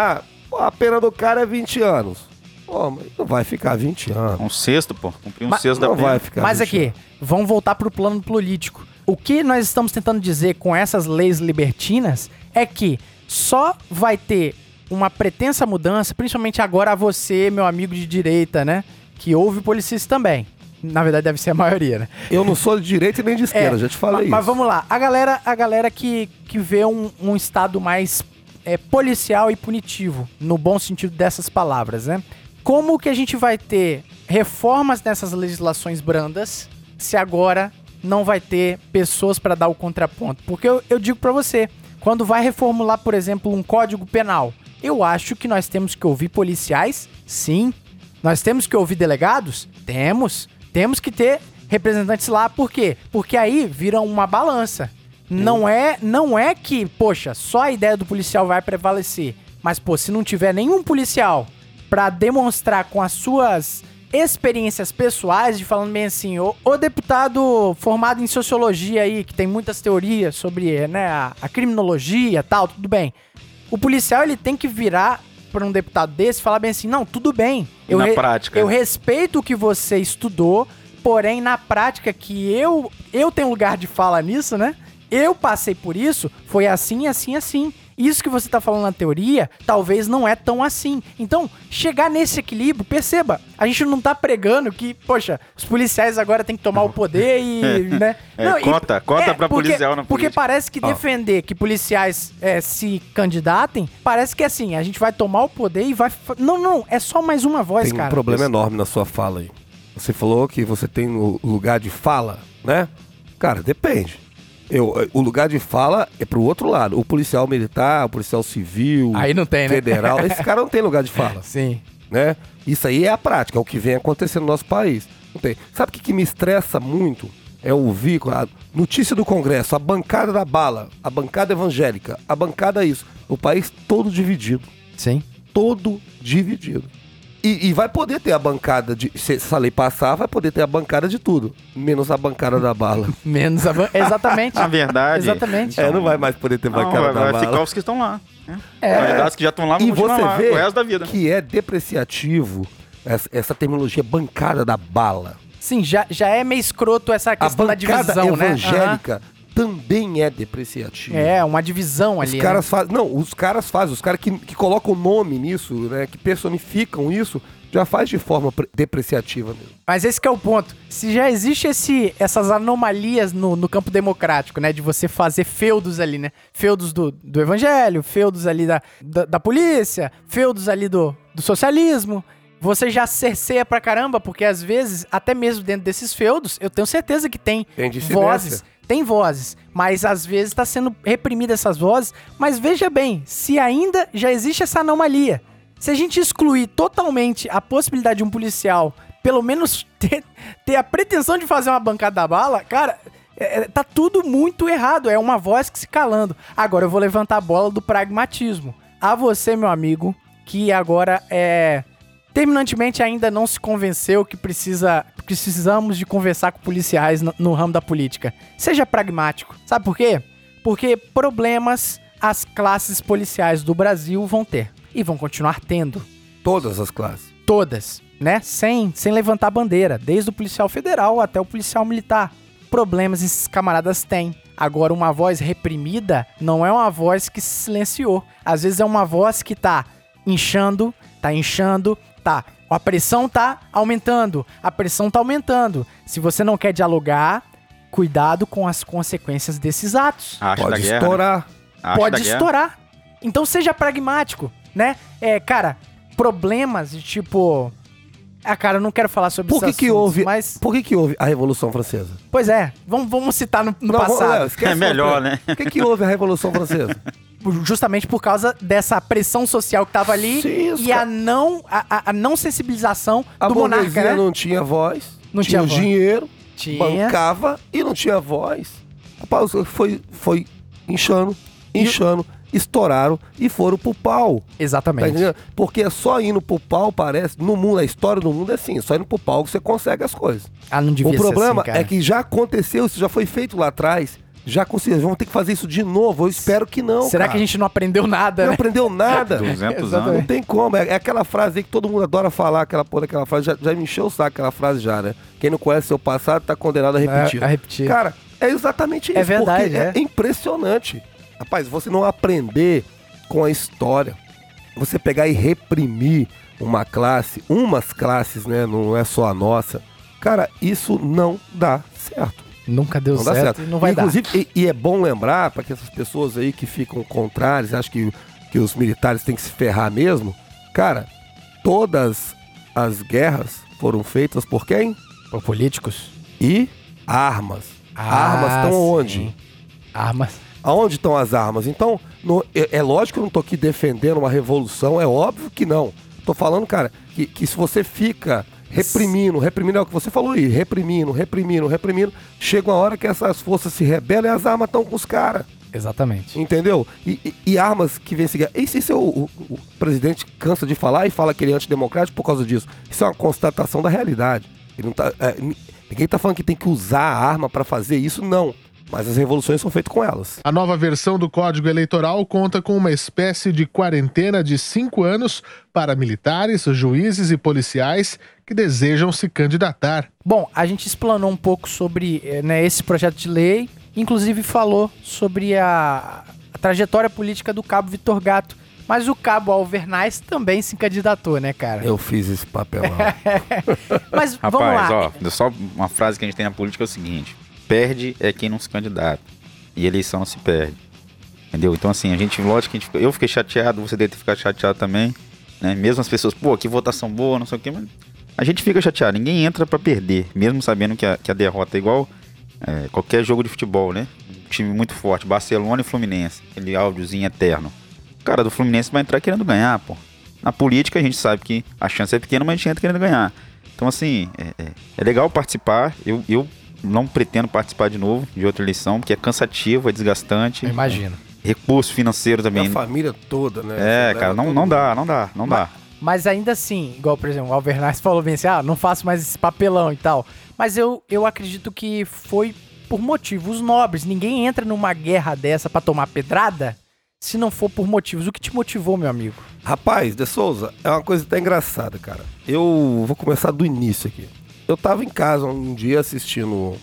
ah, A pena do cara é 20 anos. Pô, mas não vai ficar 20 anos. Um sexto, pô. Cumprir um Mas- sexto da Não pena. vai ficar Mas 20 aqui, vamos voltar pro plano político. O que nós estamos tentando dizer com essas leis libertinas é que só vai ter uma pretensa mudança, principalmente agora a você, meu amigo de direita, né? Que ouve policistas também. Na verdade, deve ser a maioria, né? Eu não sou de direita e nem de esquerda, já te falei ma- isso. Mas vamos lá. A galera, a galera que, que vê um, um estado mais é, policial e punitivo, no bom sentido dessas palavras, né? Como que a gente vai ter reformas nessas legislações brandas se agora não vai ter pessoas para dar o contraponto? Porque eu, eu digo para você, quando vai reformular, por exemplo, um código penal, eu acho que nós temos que ouvir policiais, sim. Nós temos que ouvir delegados? Temos. Temos que ter representantes lá, por quê? Porque aí vira uma balança. Não é, não é que, poxa, só a ideia do policial vai prevalecer. Mas, pô, se não tiver nenhum policial pra demonstrar com as suas experiências pessoais, de falando bem assim, o, o deputado formado em sociologia aí, que tem muitas teorias sobre né, a, a criminologia e tal, tudo bem. O policial, ele tem que virar pra um deputado desse e falar bem assim, não, tudo bem. Eu Na prática. Eu respeito o que você estudou, porém, na prática, que eu, eu tenho lugar de fala nisso, né? Eu passei por isso, foi assim, assim, assim. Isso que você tá falando na teoria, talvez não é tão assim. Então, chegar nesse equilíbrio, perceba, a gente não tá pregando que, poxa, os policiais agora têm que tomar o poder e, né? É, Não, e- cota, cota pra porque, policial na Porque política. parece que Ó. defender que policiais é, se candidatem, parece que assim, a gente vai tomar o poder e vai... Não, não, é só mais uma voz, Tem um cara. problema enorme na sua fala aí. Você falou que você tem o lugar de fala, né? Cara, depende. Eu, o lugar de fala é pro outro lado. O policial militar, o policial civil, Aí não tem, né? federal, esse cara não tem lugar de fala, Sim. né? Isso aí é a prática, é o que vem acontecendo no nosso país. Não tem. Sabe o que, que me estressa muito? É ouvir a notícia do Congresso, a bancada da bala, a bancada evangélica, a bancada isso. O país todo dividido Sim. todo dividido. E, e vai poder ter a bancada de. Se essa lei passar, vai poder ter a bancada de tudo. Menos a bancada da bala. Menos avan... Exatamente. Na verdade. Exatamente. É, não vai mais poder ter Não, bancada vai, da vai bala. ficar os que estão lá. né? É. Candidatos que já estão lá vão E você lá vê o resto da vida. que é depreciativo essa, essa terminologia bancada da bala. Sim, já, já é meio escroto essa A questão da bancada divisão, né? Também é depreciativa. Aham. É, uma divisão Os ali. caras fazem. Não, os caras fazem, os caras que, que colocam o nome nisso, né? Que personificam isso, já faz de forma pre- depreciativa mesmo. né? Mas esse que é o ponto. Se já existe esse, essas anomalias no, no campo democrático, né? De você fazer feudos ali, né? Feudos do, do evangelho, feudos ali da, da, da polícia, feudos ali do, do socialismo. Você já cerceia pra caramba, porque às vezes, até mesmo dentro desses feudos, eu tenho certeza que tem, Tem vozes. Tem vozes, mas às vezes está sendo reprimida essas vozes. Mas veja bem, se ainda já existe essa anomalia, se a gente excluir totalmente a possibilidade de um policial, pelo menos ter, ter a pretensão de fazer uma bancada da bala, cara, é- é- tá tudo muito errado. É uma voz que se calando. Agora eu vou levantar a bola do pragmatismo. A você, meu amigo, que agora é terminantemente ainda não se convenceu que precisa precisamos de conversar com policiais no, no ramo da política. Seja pragmático. Sabe por quê? Porque problemas as classes policiais do Brasil vão ter e vão continuar tendo. Todas as classes. Todas, né? Sem, sem levantar bandeira, desde o policial federal até o policial militar. Problemas esses camaradas têm. Agora, uma voz reprimida não é uma voz que se silenciou. Às vezes é uma voz que tá inchando, tá inchando, tá. A pressão tá aumentando, a pressão tá aumentando. Se você não quer dialogar, cuidado com as consequências desses atos. A arte da Pode guerra. né? estourar. A arte Pode da guerra. estourar. Então seja pragmático, né? É, cara, problemas de tipo. Ah, cara, eu não quero falar sobre Por que que assuntos, houve- Mas, Por que, que houve a Revolução Francesa? pois é, vamos, vamos citar no, no Não, passado. Esquece É melhor, né? Por que, que houve a Revolução Francesa? Justamente por causa dessa pressão social que tava ali Sim, e a não, a, a- não sensibilização A do monarca, né? não tinha voz, Não tinha, tinha o voz. dinheiro, Tinha. bancava e não tinha voz. Rapaz, foi, foi inchando, inchando, estouraram e foram pro pau. Tá Exatamente. entendendo? Porque é só indo pro pau, parece. No mundo, a história do mundo é assim: só indo pro pau que você consegue as coisas. ah, não devia o ser problema assim, cara. é que já aconteceu, isso já foi feito lá atrás. Já conseguiu. Vamos ter que fazer isso de novo. Eu espero que não. Será cara. que a gente não aprendeu nada, não né? aprendeu nada? 200 Exatamente. Não anos. tem como. É, é aquela frase aí que todo mundo adora falar, aquela porra daquela frase. Já, já me encheu o saco aquela frase já, né? Quem não conhece seu passado tá condenado a repetir. a repetir. Cara, é exatamente isso. É verdade, porque é. é impressionante. Rapaz, você não aprender com a história, você pegar e reprimir uma classe, umas classes, né? Não é só a nossa. Cara, isso não dá certo. Nunca deu Não certo, certo. e não vai Inclusive, E, e é bom lembrar, para que essas pessoas aí que ficam contrárias, acham que, que os militares têm que se ferrar mesmo, cara, todas as guerras foram feitas por quem? dar. Por políticos? E armas. Ah, armas estão onde? Armas. Aonde estão as armas? Então, no- é, é lógico que eu não tô aqui defendendo uma revolução, é óbvio que não. Tô falando, cara, que, que se você fica reprimindo, reprimindo, é o que você falou aí, reprimindo, reprimindo, reprimindo, chega uma hora que essas forças se rebelam e as armas estão com os caras. Exatamente. Entendeu? E, e- e armas que vêm seguir. Isso, isso é o, o- o presidente cansa de falar e fala que ele é antidemocrático por causa disso. Isso é uma constatação da realidade. Ele não tá, é, ni- ninguém tá falando que tem que usar a arma para fazer isso, não. Mas as revoluções são feitas com elas. A nova versão do Código Eleitoral conta com uma espécie de quarentena de cinco anos para militares, juízes e policiais que desejam se candidatar. Bom, a gente explanou um pouco sobre eh, né, esse projeto de lei, inclusive falou sobre a, a trajetória política do cabo Vitor Gato. Mas o cabo Alvernais também se candidatou, né, cara? Eu fiz esse papelão. Mas Rapaz, vamos lá. ó, só uma frase que a gente tem na política é o seguinte: perde é quem não se candidata. E eleição não se perde. Entendeu? Então, assim, a gente, lógico que gente, eu fiquei chateado, você deve ter ficado chateado também. Né? Mesmo as pessoas, pô, que votação boa, não sei o quê, mas a gente fica chateado. Ninguém entra pra perder, mesmo sabendo que a, que a derrota é igual é, qualquer jogo de futebol, né? Um time muito forte, Barcelona e Fluminense, aquele áudiozinho eterno. O cara do Fluminense vai entrar querendo ganhar, pô. Na política a gente sabe que a chance é pequena, mas a gente entra querendo ganhar. Então, assim, é, é- é legal participar. Eu, eu não pretendo participar de novo de outra eleição, porque é cansativo, é desgastante. Eu imagino. Recurso financeiro também. a família toda, né? É, Você cara, não, não mundo. dá, não dá, não dá. Mas ainda assim, igual, por exemplo, o Alvernais falou bem assim, ah, não faço mais esse papelão e tal. Mas eu, eu acredito que foi por motivos nobres. Ninguém entra numa guerra dessa pra tomar pedrada se não for por motivos. O que te motivou, meu amigo? Rapaz, De Souza, é uma coisa até engraçada, cara. Eu vou começar do início aqui. Eu tava em casa um dia assistindo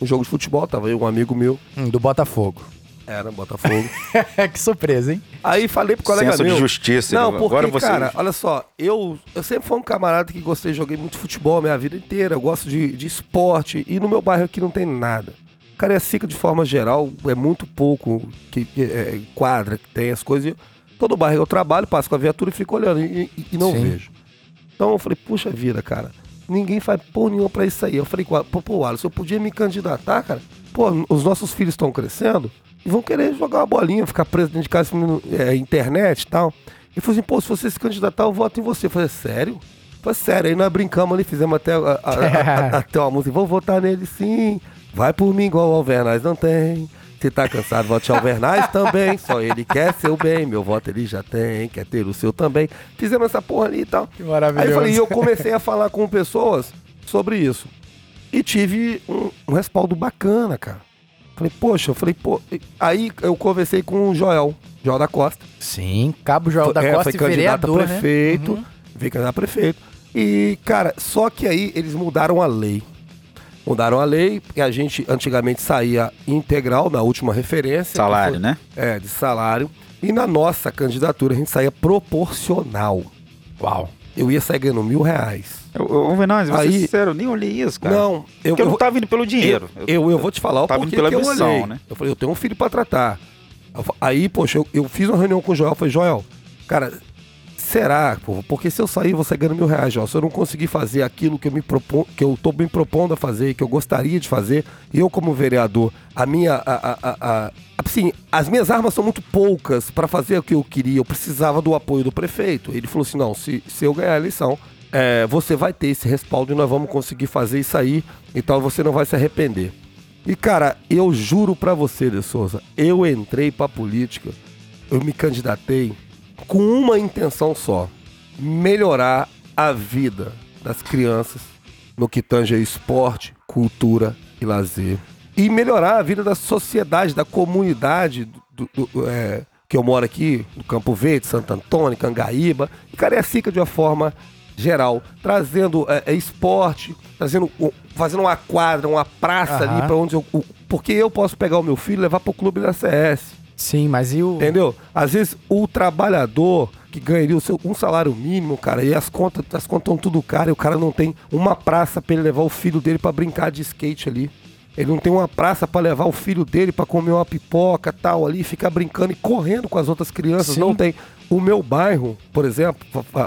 um jogo de futebol, tava eu um amigo meu, Hum, do Botafogo. era Botafogo. que surpresa, hein? Aí falei pro colega Senso meu. de justiça. Não, agora porque, você... cara, olha só, eu, eu sempre fui um camarada que gostei, joguei muito futebol a minha vida inteira, eu gosto de, de esporte, e no meu bairro aqui não tem nada. Cariacica, de forma geral, é muito pouco que, é, quadra, que tem as coisas. e Todo bairro eu trabalho, passo com a viatura e fico olhando, e, e- e não Sim. vejo. Então eu falei, puxa vida, cara, ninguém faz porra nenhuma pra isso aí. Eu falei, pô, pô, Alisson, eu podia me candidatar, cara? Pô, os nossos filhos estão crescendo e vão querer jogar uma bolinha, ficar preso dentro de casa, é, internet e tal. Ele falou assim, pô, se você se candidatar, eu voto em você. Eu falei, sério? Eu falei, sério, aí nós brincamos ali, fizemos até, a- a- a- até uma música, vou votar nele sim, vai por mim igual o Alvernaz não tem. Se tá cansado, vote em Alvernaz também, só ele quer seu bem, meu voto ele já tem, quer ter o seu também. Fizemos essa porra ali e tal. Que maravilhoso. Aí eu falei, e eu comecei a falar com pessoas sobre isso. E tive um, um respaldo bacana, cara. Falei, poxa, eu falei, pô. Aí eu conversei com o Joel, Joel da Costa. Sim, Cabo Joel da É, Costa foi candidato vereador, a prefeito. né? Uhum. veio candidato a prefeito. E, cara, só que aí eles mudaram a lei. Mudaram a lei, porque a gente antigamente saía integral na última referência. Salário, foi- né? É, de salário. E na nossa candidatura a gente saía proporcional. Uau. Eu ia sair ganhando mil reais. Eu, eu, Venaz, vou ser Aí- sincero, eu nem olhei isso, cara. Não, eu, Porque eu, não eu, tava vindo pelo dinheiro. eu, eu vou te falar o tava porquê indo pela que eu missão, olhei. né? Eu falei, eu tenho um filho pra tratar. Eu Aí, poxa, eu, eu fiz uma reunião com o Joel. Eu falei, Joel, cara, será? Porque se eu sair, você ganha mil reais, Joel. Se eu não conseguir fazer aquilo que eu, me propon, que eu tô me propondo a fazer que eu gostaria de fazer, eu como vereador, a minha... A, a, a, assim, as minhas armas são muito poucas pra fazer o que eu queria. Eu precisava do apoio do prefeito. Ele falou assim, não, se, se eu ganhar a eleição, é, você vai ter esse respaldo e nós vamos conseguir fazer isso aí. Então você não vai se arrepender. E cara, eu juro pra você, De Souza, eu entrei pra política, eu me candidatei com uma intenção só: melhorar a vida das crianças no que tange a esporte, cultura e lazer. E melhorar a vida da sociedade, da comunidade do, do- do- é, que eu moro aqui, no Campo Verde, Santo Antônio, Cangaíba, e Cariacica de uma forma geral, trazendo é, é, esporte, trazendo, fazendo uma quadra, uma praça Aham. ali para onde eu. o- porque eu posso pegar o meu filho e levar pro clube da CS. Sim, mas e o. Entendeu? Às vezes o trabalhador que ganharia o seu, um salário mínimo, cara, e as contas as contas estão tudo caro e o cara não tem uma praça pra ele levar o filho dele pra brincar de skate ali. Ele não tem uma praça pra levar o filho dele pra comer uma pipoca tal ali, ficar brincando e correndo com as outras crianças. Sim. Não tem. O meu bairro, por exemplo,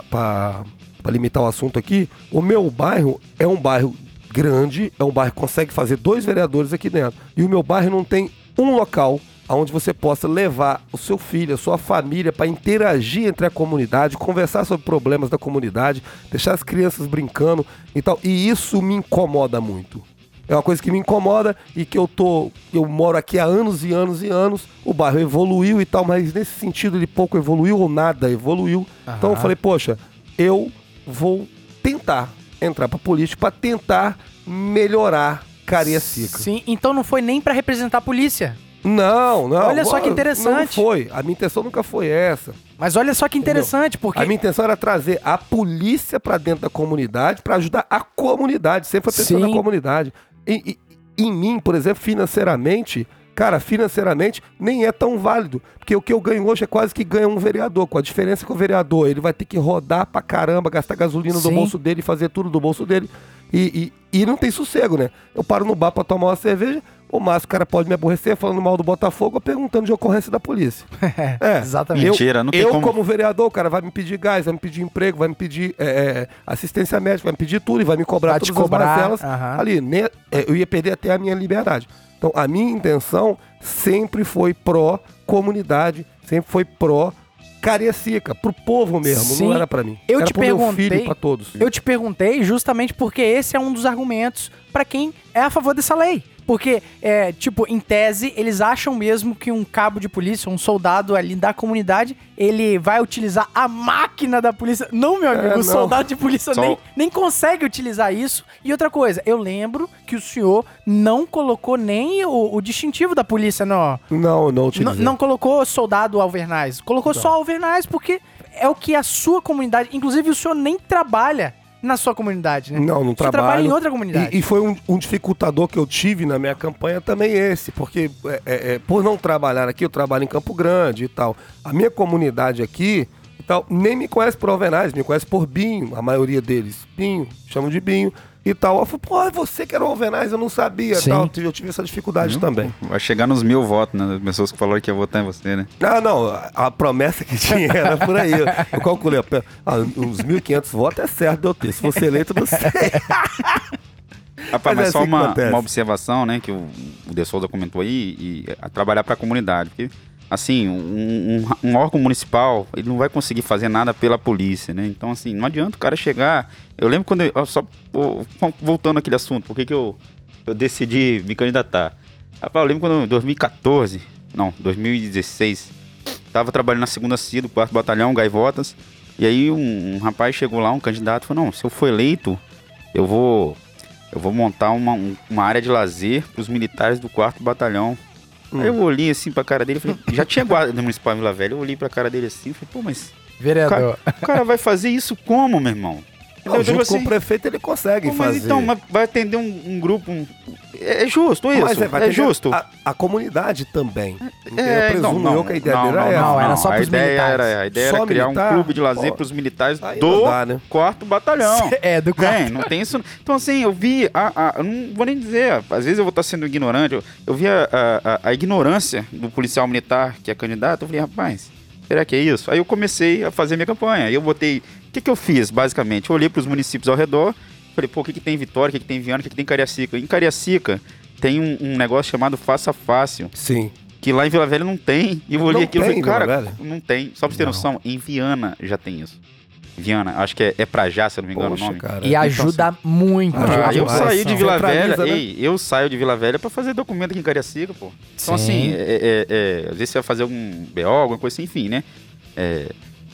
pra limitar o assunto aqui, o meu bairro é um bairro grande, é um bairro que consegue fazer dois vereadores aqui dentro. E o meu bairro não tem um local onde você possa levar o seu filho, a sua família para interagir entre a comunidade, conversar sobre problemas da comunidade, deixar as crianças brincando e tal. E isso me incomoda muito. É uma coisa que me incomoda e que eu tô. Eu moro aqui há anos e anos e anos. O bairro evoluiu e tal, mas nesse sentido ele pouco evoluiu ou nada evoluiu. Então eu Aham. falei, poxa, eu vou tentar entrar pra política para tentar melhorar Cariacica. Sim, então não foi nem pra representar a polícia. Não, não. Olha só que interessante. Não foi. A minha intenção nunca foi essa. Mas olha só que interessante, porque. A minha intenção era trazer a polícia pra dentro da comunidade pra ajudar a comunidade. Sempre foi pensando na comunidade. E, e- em mim, por exemplo, financeiramente, cara, financeiramente nem é tão válido. Porque o que eu ganho hoje é quase que ganha um vereador. Com a diferença que o vereador, ele vai ter que rodar pra caramba, gastar gasolina do Sim. bolso dele, fazer tudo do bolso dele. E, e, e não tem sossego, né? Eu paro no bar pra tomar uma cerveja, o máximo o cara pode me aborrecer falando mal do Botafogo ou perguntando de ocorrência da polícia. É, Exatamente. Eu, Mentira, não tem eu como- como vereador, o cara vai me pedir gás, vai me pedir emprego, vai me pedir é, é, assistência médica, vai me pedir tudo e vai me cobrar Vai todas cobrar, as mazelas aham. ali. né? É, eu ia perder até a minha liberdade. Então, a minha intenção sempre foi pró-comunidade, sempre foi pró Cariacica, pro povo mesmo, Sim. não era pra mim. Eu era te pro meu perguntei- filho, pra todos. Eu te perguntei justamente porque esse é um dos argumentos pra quem é a favor dessa lei. Porque, é, tipo, em tese, eles acham mesmo que um cabo de polícia, um soldado ali da comunidade, ele vai utilizar a máquina da polícia. Não, meu amigo, É, o não. soldado de polícia Só- nem, nem consegue utilizar isso. E outra coisa, eu lembro que o senhor não colocou nem o, o distintivo da polícia Não, não N- utilizei. não colocou soldado Alvernaz, colocou só Alvernaz porque é o que a sua comunidade, inclusive o senhor nem trabalha na sua comunidade, né? Não, não senhor trabalho. trabalha em outra comunidade. E, e foi um, um dificultador que eu tive na minha campanha também esse, porque é, é, é, por não trabalhar aqui, eu trabalho em Campo Grande e tal. A minha comunidade aqui e tal, nem me conhece por Alvenaz, me conhece por Binho, a maioria deles. Binho, chamam de Binho e tal. Eu falei, pô, é você que era o Alvenaz, eu não sabia Sim. tal. Eu tive essa dificuldade também. Vai chegar nos mil votos, né? As pessoas que falaram que ia votar em você, né? Ah, não, a, promessa que tinha era por aí. Eu, calculei, ah, uns 1.500 votos é certo de eu ter. Se fosse eleito, não sei. Rapaz, Mas mas, é só assim uma, uma observação, né, que o, o De Souza comentou aí, e a trabalhar para a comunidade. Porque, assim, um, um- um órgão municipal, ele não vai conseguir fazer nada pela polícia, né? Então, assim, não adianta o cara chegar. Eu lembro quando. Eu, só voltando àquele assunto, por que, que eu, eu decidi me candidatar? Rapaz, eu lembro quando em 2014, não, 2016, tava trabalhando na segunda CIA do 4 Batalhão, Gaivotas. E aí um, um rapaz chegou lá, um candidato, falou, não, se eu for eleito, eu vou eu vou montar uma, um- uma área de lazer para os militares do 4 Batalhão. Aí eu olhei assim pra cara dele falei, já tinha guarda municipal em Vila Velha, eu olhei pra cara dele assim falei, pô, mas Vereador. O cara vai fazer isso como, meu irmão? Não, Eu digo junto com assim, o prefeito ele consegue mas fazer. então, mas vai atender um, um grupo. um- É, é justo isso. Mas é vai ter justo. A, a comunidade também. É, eu presumo não, eu que a ideia não, dele não, era não, essa. era só a pros ideia militares. Era, a ideia Só era criar militar? um clube de lazer para os militares aí do não dá, né? quarto batalhão. É, do quarto. não tem isso. Então, assim, eu vi. A, a- eu não vou nem dizer, às vezes eu vou estar sendo ignorante. Eu, eu vi a, a- a- a ignorância do policial militar que é candidato. Eu falei, rapaz, será que é isso? Aí eu comecei a fazer minha campanha. Aí eu botei. O que, que eu fiz, basicamente? Eu olhei para os municípios ao redor. Falei, pô, o que, que tem em Vitória, o que, que tem em Viana, o que, que tem em Cariacica? Em Cariacica tem um, um negócio chamado Faça Fácil, Sim. que lá em Vila Velha não tem. E eu olhei Não aquilo e falei, cara, não tem. Só pra você ter Não. noção, em Viana já tem isso. Viana, acho que é, é pra já, se eu não me engano Poxa, o nome. cara. E ajuda muito. Ah, eu saí de. Vila Velha, né? ei, eu saio de Vila Velha pra fazer documento aqui em Cariacica, pô. Então, Sim. assim, é, é- é, às vezes você vai fazer algum BO, alguma coisa assim, enfim, né? É,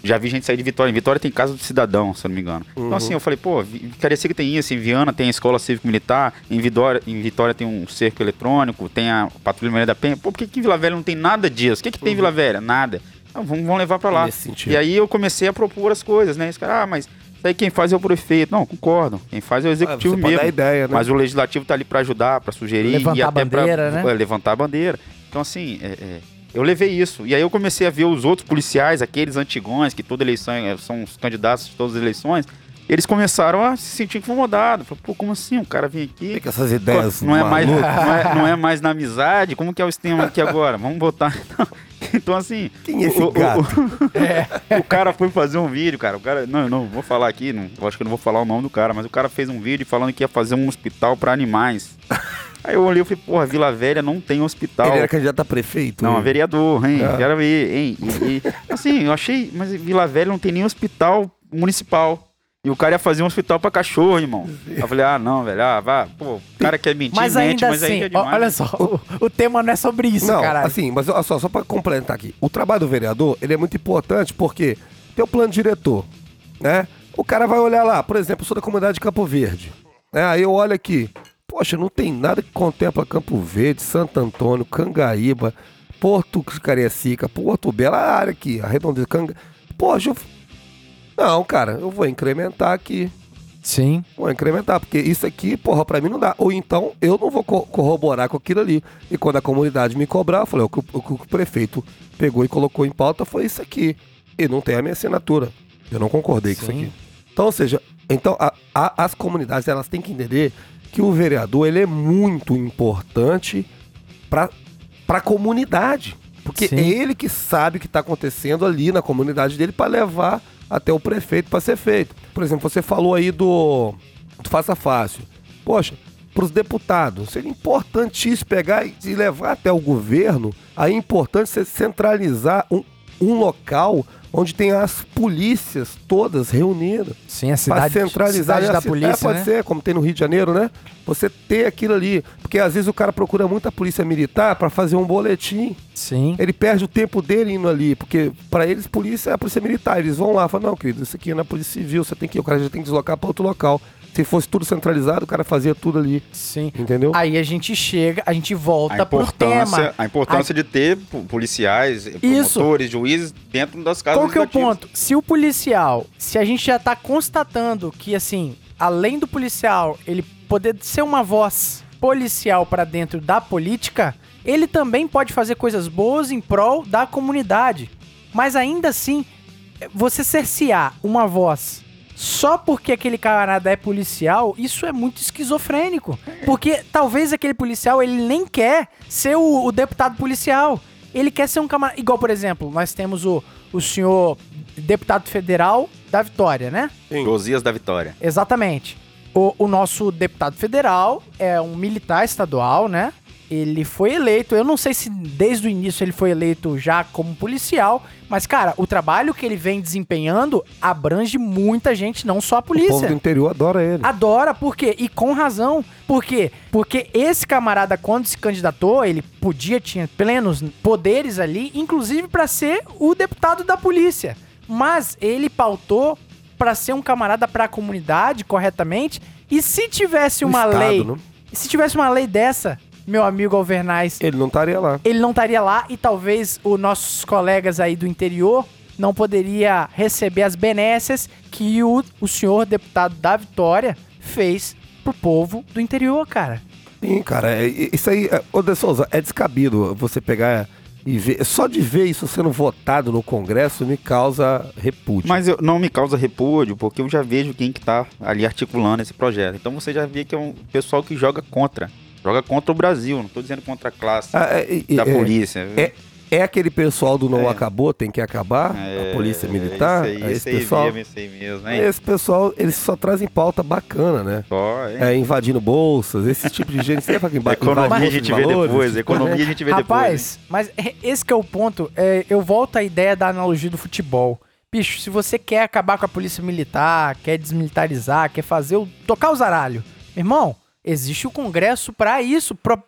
já vi gente sair de Vitória. Em Vitória tem casa do cidadão, se eu não me engano. Uhum. Então, assim, eu falei, pô, Cariacica tem isso, em Viana tem a escola cívico-militar, em Vitória, em Vitória tem um cerco eletrônico, tem a Patrulha Maria da Penha. Pô, por que, que em Vila Velha não tem nada disso? O que, que tem em Vila Velha? Nada. Então, vamos, vamos levar pra lá. E aí eu comecei a propor as coisas, né? Esse cara, ah, mas isso aí quem faz é o prefeito. Não, concordo. Quem faz é o executivo Ah, você pode mesmo. dar ideia, né? Mas o legislativo tá ali para ajudar, para sugerir Levantar e a até bandeira, pra, né? é, levantar a bandeira. Então assim, é, é, eu levei isso. E aí eu comecei a ver os outros policiais, aqueles antigões que toda eleição é, são os candidatos de todas as eleições. Eles começaram a se sentir incomodados. Falaram, Pô, como assim? O cara vem aqui. Fica essas ideias Não é, mais, não, é, não é mais na amizade? Como que é o esquema aqui agora? Vamos botar. Então, assim. Quem é esse o- o- gato? o- o cara foi fazer um vídeo, cara. O cara. Não, não, vou falar aqui. Não, eu acho que eu não vou falar o nome do cara, mas o cara fez um vídeo falando que ia fazer um hospital pra animais. Aí eu olhei e falei, porra, Vila Velha não tem hospital. Ele era candidato a prefeito? Não, a vereador, hein? Ah. Quero ver, hein? E, e, assim, eu achei, mas Vila Velha não tem nem hospital municipal. E o cara ia fazer um hospital pra cachorro, irmão. Eu falei, ah, não, velho, ah, vá, pô, o cara quer mentir, Mas mente, ainda mas assim, aí é ó, demais. olha só, o, o tema não é sobre isso, não, cara. assim, mas olha só, só pra complementar aqui. O trabalho do vereador, ele é muito importante porque tem o plano diretor, né? O cara vai olhar lá, por exemplo, eu sou da comunidade de Campo Verde. Né? Aí eu olho aqui, poxa, não tem nada que contempla Campo Verde, Santo Antônio, Cangaíba, Porto Cariacica, Porto Belo, a área aqui, a redondeza, Canga... Poxa, eu... Não, cara, eu vou incrementar aqui. Sim. Vou incrementar, porque isso aqui, porra, pra mim não dá. Ou então eu não vou co- corroborar com aquilo ali. E quando a comunidade me cobrar, eu falei, o que o, o que o prefeito pegou e colocou em pauta foi isso aqui. E não tem a minha assinatura. Eu não concordei com isso Sim. aqui. Então, ou seja, então a- a- as comunidades elas têm que entender que o vereador ele é muito importante para a comunidade. Porque Sim. é ele que sabe o que está acontecendo ali na comunidade dele para levar até o prefeito para ser feito. Por exemplo, você falou aí do, do Faça Fácil. Poxa, para os deputados, seria importantíssimo pegar e levar até o governo. Aí é importante você centralizar um, um local onde tem as polícias todas reunidas. Sim, a Para cidade, centralizar cidade né? da A ci- polícia, é, pode né? ser, como tem no Rio de Janeiro, né? Você ter aquilo ali. Porque às vezes o cara procura muito a polícia militar para fazer um boletim. Sim. Ele perde o tempo dele indo ali, porque para eles polícia é a polícia militar. Eles vão lá, falam, não, querido, isso aqui não é polícia civil, você tem que ir, o cara já tem que deslocar para outro local. Se fosse tudo centralizado, o cara fazia tudo ali, Sim. entendeu? Aí a gente chega, a gente volta A pro importância, tema. a importância de ter po- policiais, Isso. promotores, juízes dentro das casas Qual que é o ponto? Se o policial, se a gente já tá constatando que, assim, além do policial ele poder ser uma voz policial para dentro da política, ele também pode fazer coisas boas em prol da comunidade. Mas ainda assim, você cercear uma voz só porque aquele camarada é policial, isso é muito esquizofrênico. Porque talvez aquele policial ele nem quer ser o, o deputado policial. Ele quer ser um camarada. Igual, por exemplo, nós temos o, o senhor deputado federal da Vitória, né? Josias da Vitória. Exatamente. O, o nosso deputado federal é um militar estadual, né? Ele foi eleito, eu não sei se desde o início ele foi eleito já como policial, mas, cara, o trabalho que ele vem desempenhando abrange muita gente, não só a O povo polícia. do interior adora ele. Adora, por quê? E com razão. Por quê? Porque esse camarada, quando se candidatou, ele podia, tinha plenos poderes ali, inclusive para ser o deputado da polícia. Mas ele pautou para ser um camarada para a comunidade corretamente. E se tivesse uma Estado, lei, né? se tivesse uma lei dessa, meu amigo Alvernais, Ele não estaria lá. ele não estaria lá e talvez os nossos colegas aí do interior não poderia receber as benécias que o, o senhor deputado da Vitória fez pro povo do interior, cara. Sim, cara, é- é- isso aí, é- ô De Souza, é descabido você pegar e ver. Só de ver isso sendo votado no Congresso me causa repúdio. Mas eu- não me causa repúdio, porque eu já vejo quem que tá ali articulando esse projeto. Então você já vê que é um pessoal que joga contra. Joga contra o Brasil, não tô dizendo contra a classe Ah, é, é, da é, polícia. é- é aquele pessoal do não É. acabou, tem que acabar, a polícia militar, Isso aí, é isso esse aí pessoal. mesmo, isso aí mesmo, né? Esse pessoal, eles só trazem pauta bacana, né? Só, hein? É, invadindo bolsas, esse tipo de gente. Você fala que inva- Economia invade a gente vê valores, depois, tipo economia a gente vê depois. hein? Rapaz, mas é- esse que é o ponto. É, eu volto à ideia da analogia do futebol. Bicho, se você quer acabar com a polícia militar, quer desmilitarizar, quer fazer o. tocar o zaralho. Meu irmão, existe o Congresso pra isso. Pro-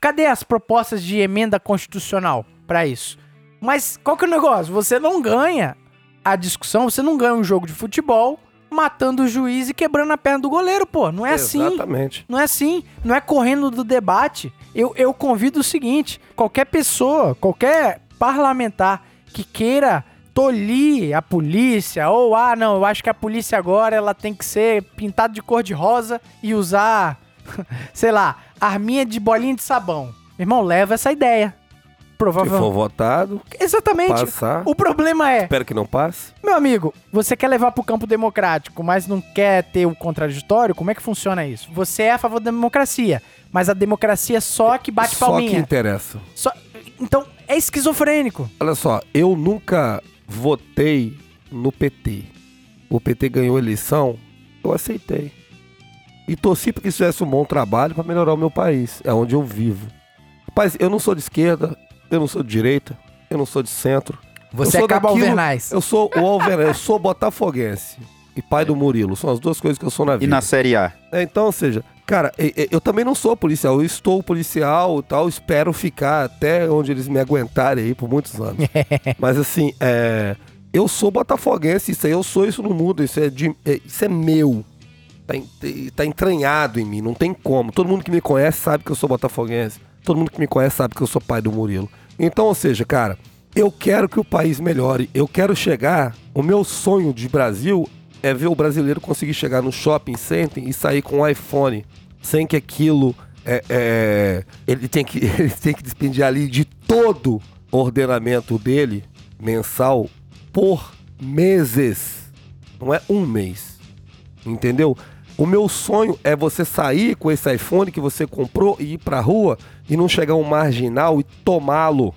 Cadê as propostas de emenda constitucional pra isso? Mas qual que é o negócio? Você não ganha a discussão, você não ganha um jogo de futebol matando o juiz e quebrando a perna do goleiro, pô. Não é assim. Exatamente. Não é assim, não é correndo do debate. Eu, eu convido o seguinte: qualquer pessoa, qualquer parlamentar que queira tolir a polícia, ou ah, não, eu acho que a polícia agora ela tem que ser pintada de cor de rosa e usar, sei lá, arminha de bolinha de sabão. Meu irmão, leva essa ideia. Se Provavelmente. for votado, Exatamente. passar. O problema é, Espero que não passe. meu amigo, você quer levar pro campo democrático, mas não quer ter o contraditório? Como é que funciona isso? Você é a favor da democracia, mas a democracia é só que bate Só que palminha. interessa. Só- Então, é esquizofrênico. Olha só, eu nunca votei no PT. O PT ganhou a eleição, eu aceitei. E torci para que fizesse um bom trabalho para melhorar o meu país. É onde eu vivo. Rapaz, eu não sou de esquerda, eu não sou de direita, eu não sou de centro. Você Eu sou acaba daquilo- Alvernais. Eu sou o Alvernais, eu sou botafoguense. E pai do Murilo. São as duas coisas que eu sou na E vida. na Série A? É, então, ou seja, cara, e- e- eu também não sou policial, eu estou policial e tal, espero ficar até onde eles me aguentarem aí por muitos anos. Mas assim, é, eu sou botafoguense, isso aí eu sou, isso não muda, isso é, de- é- isso é meu. Tá, tá entranhado em mim, não tem como. Todo mundo que me conhece sabe que eu sou botafoguense. Todo mundo que me conhece sabe que eu sou pai do Murilo. Então, ou seja, cara, eu quero que o país melhore. Eu quero chegar. O meu sonho de Brasil é ver o brasileiro conseguir chegar no shopping center e sair com um iPhone sem que aquilo é, é, ele tem que ele tem que despender ali de todo o ordenamento dele mensal por meses. Não é um mês. Entendeu? O meu sonho é você sair com esse iPhone que você comprou e ir pra rua e não chegar um marginal e tomá-lo.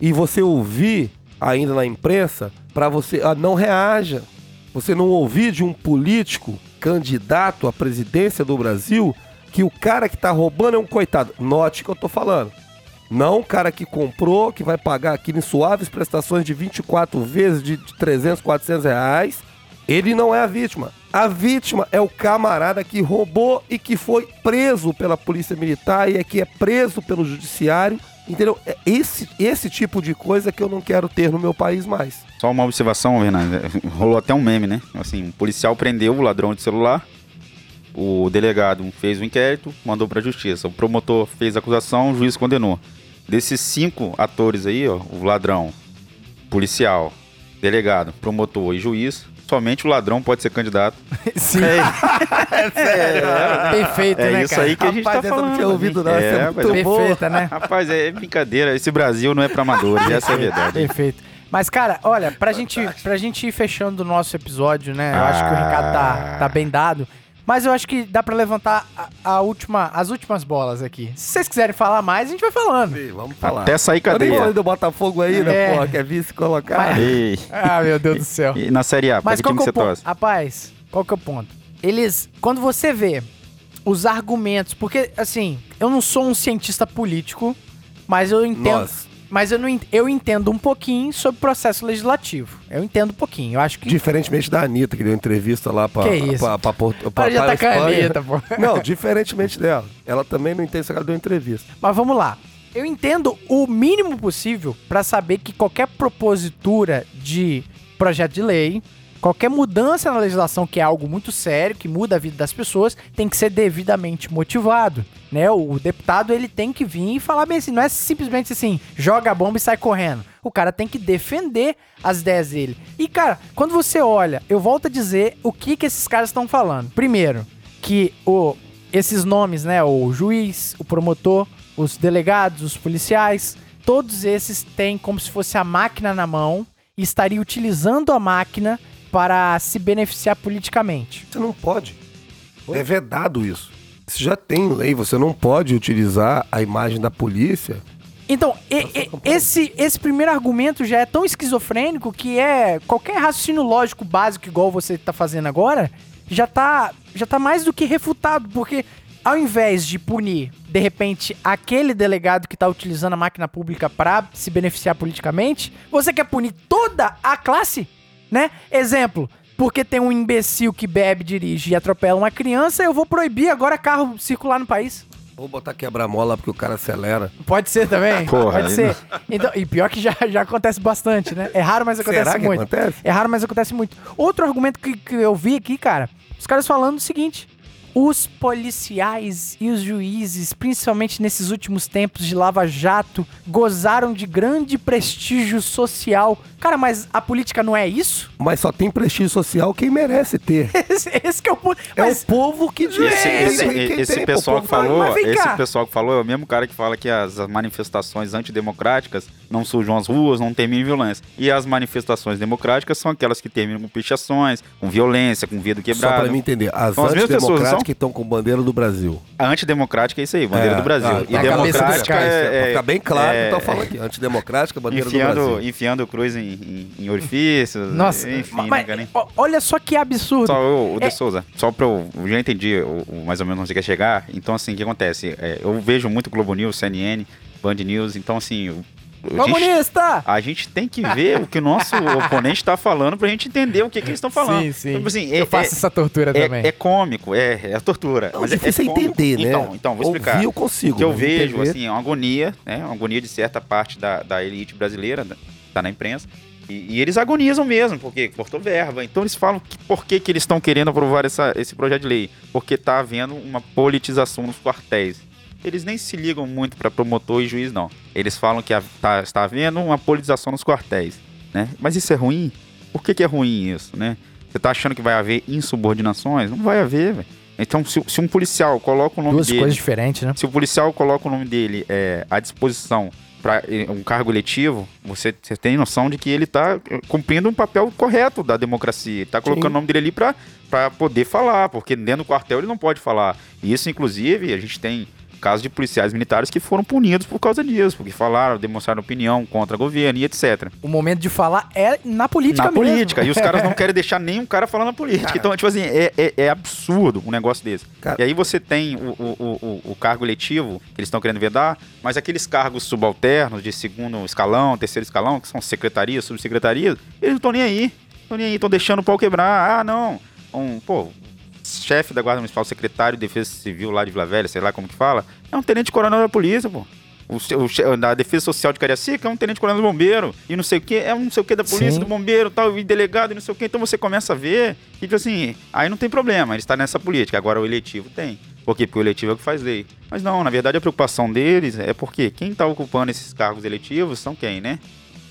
E você ouvir ainda na imprensa para você ah, não reaja. Você não ouvir de um político candidato à presidência do Brasil que o cara que tá roubando é um coitado. Note que eu tô falando. Não o cara que comprou, que vai pagar aqui em suaves prestações de 24 vezes de 300, 400 reais. Ele não é a vítima. A vítima é o camarada que roubou e que foi preso pela polícia militar e é que é preso pelo judiciário. Entendeu? É esse, esse tipo de coisa que eu não quero ter no meu país mais. Só uma observação, Fernando. Rolou até um meme, né? Assim, um policial prendeu o ladrão de celular. O delegado fez o inquérito, mandou pra justiça. O promotor fez a acusação, o juiz condenou. Desses cinco atores aí, ó, o ladrão, policial, delegado, promotor e juiz, somente o ladrão pode ser candidato. Sim. É, Perfeito, é né, isso cara? aí que a gente Rapaz, tá eu não falando. tinha ouvido, não. É, é rapaz, muito boa. Perfeita, né? Rapaz, é brincadeira. Esse Brasil não é pra amadores, essa é a verdade. Perfeito. Mas, cara, olha, pra gente, pra gente ir fechando o nosso episódio, né? Eu acho que o recado tá, tá bem dado. Mas eu acho que dá pra levantar a, a última, as últimas bolas aqui. Se vocês quiserem falar mais, a gente vai falando. Sim, Vamos falar. Até sair Eu nem falei cadeia. do Botafogo aí, né, É. porra? Quer vice colocar? Ei. Ah, meu Deus do céu. E na Série A, Mas que qual time que é você o ponto? torce? Rapaz, qual que é o ponto? Eles, quando você vê os argumentos, porque assim, eu não sou um cientista político, mas eu entendo, Nós. Mas eu não eu entendo um pouquinho sobre processo legislativo. Eu entendo um pouquinho. Eu acho que Diferentemente da Anitta, que deu entrevista lá pra. Que isso? pra, pra, Porto- Para de pra atacar a. Anitta, pô. Não, diferentemente dela. Ela também não entende se ela deu entrevista. Mas vamos lá. Eu entendo o mínimo possível pra saber que qualquer propositura de projeto de lei, qualquer mudança na legislação que é algo muito sério, que muda a vida das pessoas, tem que ser devidamente motivado, né? O, deputado ele tem que vir e falar bem assim, não é simplesmente assim, joga a bomba e sai correndo. o cara tem que defender as ideias dele. E, cara, quando você olha, eu volto a dizer o que, que esses caras estão falando. Primeiro, que o, esses nomes, né? O juiz, o promotor, os delegados, os policiais, todos esses têm como se fosse a máquina na mão e estariam utilizando a máquina para se beneficiar politicamente. Você não pode. É vedado isso. Você já tem lei, você não pode utilizar a imagem da polícia. Então, e- e- esse, esse primeiro argumento já é tão esquizofrênico que é qualquer raciocínio lógico básico, igual você tá fazendo agora, já tá, já tá mais do que refutado, porque ao invés de punir, de repente, aquele delegado que tá utilizando a máquina pública para se beneficiar politicamente, você quer punir toda a classe, né? Exemplo, porque tem um imbecil que bebe, dirige e atropela uma criança, eu vou proibir agora carro circular no país. Vou botar quebra-mola porque o cara acelera. Pode ser também? Porra, Pode ser. Então, e pior que já, já acontece bastante, né? É raro, mas acontece Será que muito. acontece? É raro, mas acontece muito. Outro argumento que, que eu vi aqui, cara, os caras falando o seguinte: os policiais e os juízes, principalmente nesses últimos tempos de Lava Jato, gozaram de grande prestígio social. Cara, mas a política não é isso? Mas só tem prestígio social quem merece ter. Esse, esse que é o ponto. É Mas o povo que diz. Esse, esse- esse pô, pessoal o que falou, esse pessoal que falou é o mesmo cara que fala que as, manifestações antidemocráticas não surjam as ruas, não terminam em violência. E as manifestações democráticas são aquelas que terminam com pichações, com violência, com vidro Só pra quebrado. mim entender, as pessoas, antidemocráticas que estão com bandeira do Brasil. A antidemocrática é isso aí, bandeira É, do Brasil. ah, e tá, a cabeça dos democrática caras, é, Pra ficar bem claro é, que eu tô falando aqui. Antidemocrática, bandeira do enfiando, Brasil. enfiando cruz em, em, em orifícios. Nossa, enfim, mas, né, cara? ó, olha só que absurdo. Só o, o De É- Souza, só pra eu, eu já entendi o, o mais ou menos onde você quer chegar. Então, assim, o que acontece? É, eu vejo muito Globo News, CNN, Band News, então, assim. A Comunista! a gente tem que ver o que o nosso oponente tá falando pra gente entender o que, que eles estão falando. Sim, sim. Tipo assim, Eu faço essa tortura é, também. é cômico, é, é tortura. Não, mas é, difícil é cômico. entender, né? Então, então vou explicar. Ouvir eu consigo. O que eu mas vejo, entender- assim, é uma agonia, né? Uma agonia de certa parte da, da elite brasileira, tá na imprensa. E, e eles agonizam mesmo, porque cortou verba. Então eles falam que por que, que eles estão querendo aprovar essa, esse projeto de lei? Porque tá havendo uma politização nos quartéis. Eles nem se ligam muito para promotor e juiz, não. Eles falam que tá, está havendo uma politização nos quartéis, né? Mas isso é ruim? Por que, que é ruim isso, né? Você tá achando que vai haver insubordinações? Não vai haver, velho. Então, se, se um policial coloca o nome Duas dele... coisas diferentes, né? Se o policial coloca o nome dele é, à disposição para um cargo eletivo, você, você tem noção de que ele está cumprindo um papel correto da democracia. Está colocando Sim. o nome dele ali para poder falar, porque dentro do quartel ele não pode falar. E isso, inclusive, a gente tem casos de policiais militares que foram punidos por causa disso, porque falaram, demonstraram opinião contra o governo e etc. O momento de falar é na política na mesmo. política. E os caras não querem deixar nenhum cara falando na política. então, tipo assim, é, é, é absurdo um negócio desse. Cara- E aí você tem o, o, o, o- o cargo eletivo que eles estão querendo vedar, mas aqueles cargos subalternos de segundo escalão, terceiro escalão, que são secretarias, subsecretarias, eles não estão nem aí. Estão nem aí, estão deixando o pau quebrar. Ah, não. Um, pô, chefe da Guarda Municipal, secretário de Defesa Civil lá de Vila Velha, sei lá como que fala, é um tenente coronel da polícia, pô. O, o da Defesa Social de Cariacica é um tenente coronel do bombeiro. E não sei o que, é um não sei o que da polícia, Sim. do bombeiro, tal, e delegado, e não sei o que. Então você começa a ver, e tipo assim, aí não tem problema, ele está nessa política. Agora o eletivo tem. Por quê? Porque o eletivo é o que faz lei. Mas não, na verdade a preocupação deles é porque quem está ocupando esses cargos eletivos são quem, né?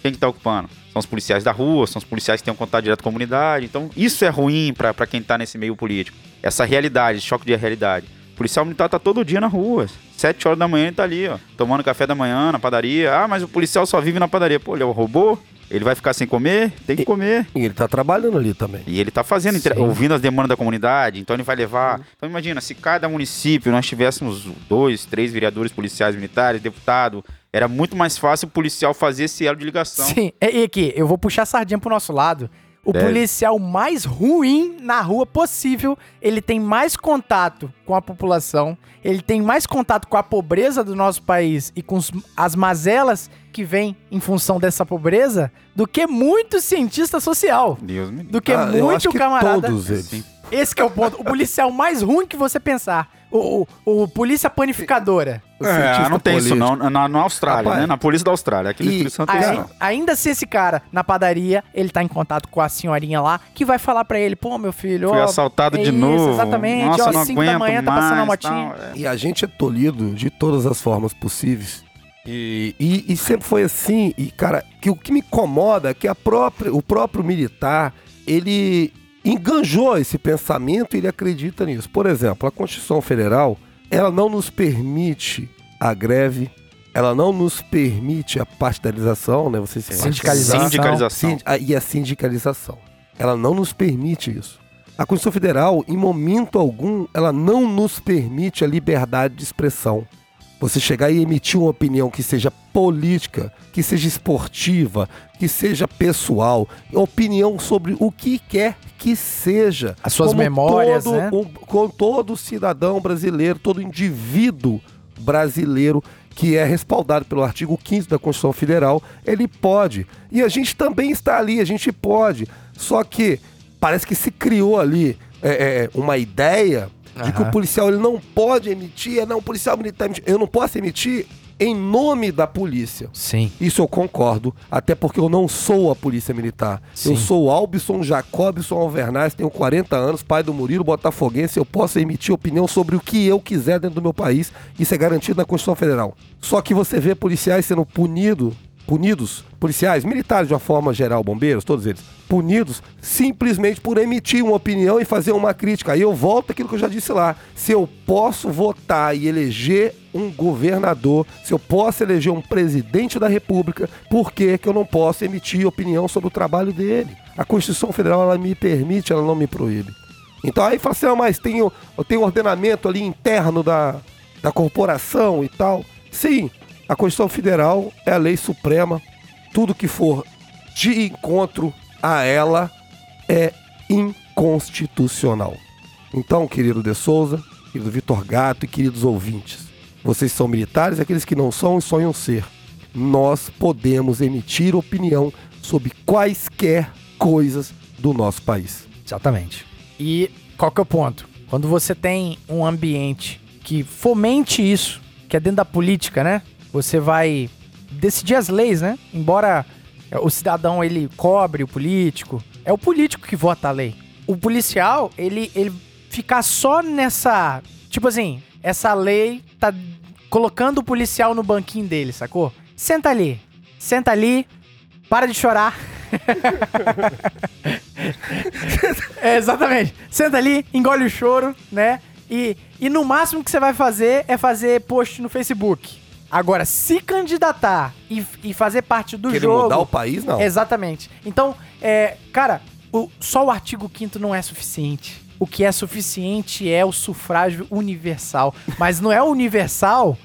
Quem que tá ocupando? São os policiais da rua, são os policiais que têm um contato direto com a comunidade. Então, isso é ruim pra quem tá nesse meio político. Essa realidade, choque de realidade. O policial militar tá todo dia na rua. Sete horas da manhã ele tá ali, ó. Tomando café da manhã na padaria. Ah, mas o policial só vive na padaria. Pô, ele é um robô? Ele vai ficar sem comer? Tem que comer. E ele tá trabalhando ali também. E ele tá fazendo, Sim. ouvindo as demandas da comunidade, então ele vai levar. Então imagina, se cada município nós tivéssemos dois, três vereadores policiais militares, deputado, era muito mais fácil o policial fazer esse elo de ligação. Sim, e e aqui, eu vou puxar a sardinha pro nosso lado. O Deve. policial mais ruim na rua possível, ele tem mais contato com a população, ele tem mais contato com a pobreza do nosso país e com as mazelas que vêm em função dessa pobreza do que muito cientista social. Deus me Do que Ah, eu acho muito que camarada. todos eles. Esse que é o ponto. O policial mais ruim que você pensar. O, o, o polícia panificadora. O É, não tem isso político. não. Na, na Austrália, Rapaz, né? Na polícia da Austrália. Aqui no Espírito Santo tem isso Aí- não. ainda se esse cara na padaria, ele tá em contato com a senhorinha lá, que vai falar pra ele, pô, meu filho, Fui ó, assaltado é de isso, novo. exatamente, Nossa, ó, não cinco da aguento manhã tá passando a mais, motinha. tal. É. E a gente é tolhido de todas as formas possíveis E, e, e sempre foi assim. E, cara, que o que me incomoda é que a própria, o próprio militar, ele enganjou esse pensamento e ele acredita nisso. Por exemplo, a Constituição Federal, ela não nos permite a greve, ela não nos permite a partidarização, né? Você se Sindicalização. Sindicalização. Sind- a- e a sindicalização. Ela não nos permite isso. A Constituição Federal, em momento algum, ela não nos permite a liberdade de expressão. Você chegar e emitir uma opinião que seja política, que seja esportiva, que seja pessoal, opinião sobre o que quer que seja. As suas Como memórias, todo, né? um- com todo cidadão brasileiro, todo indivíduo brasileiro que é respaldado pelo artigo 15 da Constituição Federal, ele pode. E a gente também está ali, a gente pode. Só que parece que se criou ali é, é, uma ideia de que o policial ele não pode emitir, é, não, o policial militar emite- eu não posso emitir em nome da polícia. Sim. Isso eu concordo, até porque eu não sou a polícia militar. Sim. Eu sou Albson Jacobson Alvernaz, tenho 40 anos, pai do Murilo Botafoguense, eu posso emitir opinião sobre o que eu quiser dentro do meu país, isso é garantido na Constituição Federal. Só que você vê policiais sendo punido, punidos, policiais, militares de uma forma geral, bombeiros, todos eles, punidos simplesmente por emitir uma opinião e fazer uma crítica. Aí eu volto àquilo que eu já disse lá. Se eu posso votar e eleger um governador, se eu posso eleger um presidente da república, por que, que eu não posso emitir opinião sobre o trabalho dele? A Constituição Federal ela me permite, ela não me proíbe. Então aí fala assim, ah, mas tem, o- tem um ordenamento ali interno da, da corporação e tal. Sim, a Constituição Federal é a lei suprema. Tudo que for de encontro a ela é inconstitucional. Então, querido De Souza, querido Vitor Gato e queridos ouvintes, vocês são militares, aqueles que não são e sonham ser. Nós podemos emitir opinião sobre quaisquer coisas do nosso país. Exatamente. E qual que é o ponto? Quando você tem um ambiente que fomente isso, que é dentro da política, né? Você vai decidir as leis, né? Embora o cidadão ele cobre o político, é o político que vota a lei. O policial, ele, ele ficar só nessa. Tipo assim, essa lei tá colocando o policial no banquinho dele, sacou? Senta ali. Senta ali, para de chorar. É, exatamente. Senta ali, engole o choro, né? E, e no máximo que você vai fazer é fazer post no Facebook. Agora, se candidatar e, e fazer parte do Querer jogo. mudar o país, não. Exatamente. Então, é, cara, o- só o artigo 5 não é suficiente. O que é suficiente é o sufrágio universal. Mas não é universal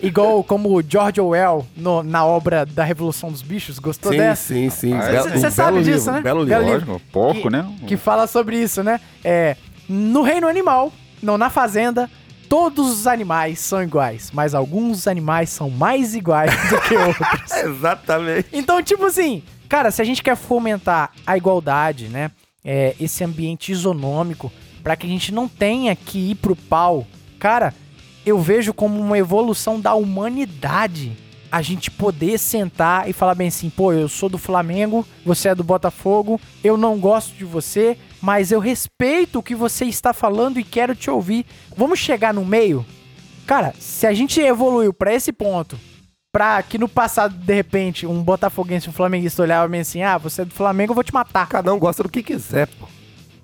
igual como o George Orwell no- na obra da Revolução dos Bichos. Gostou Sim, dessa? sim, sim. Ah, Belo- Você um sabe belo disso, livro, né? um Belo Belo livro. livro. Lógico, porco, que, né? Que fala sobre isso, né? É, no reino animal, não na fazenda, todos os animais são iguais, mas alguns animais são mais iguais do que outros. Exatamente. Então, tipo assim, cara, se a gente quer fomentar a igualdade, né? é, esse ambiente isonômico, pra que a gente não tenha que ir pro pau, cara, eu vejo como uma evolução da humanidade a gente poder sentar e falar bem assim, pô, eu sou do Flamengo, você é do Botafogo, eu não gosto de você, mas eu respeito o que você está falando e quero te ouvir. Vamos chegar no meio? Cara, se a gente evoluiu pra esse ponto, pra que no passado, de repente, um botafoguense um flamenguista olhava bem assim, ah, você é do Flamengo, eu vou te matar. Cada um gosta do que quiser, pô.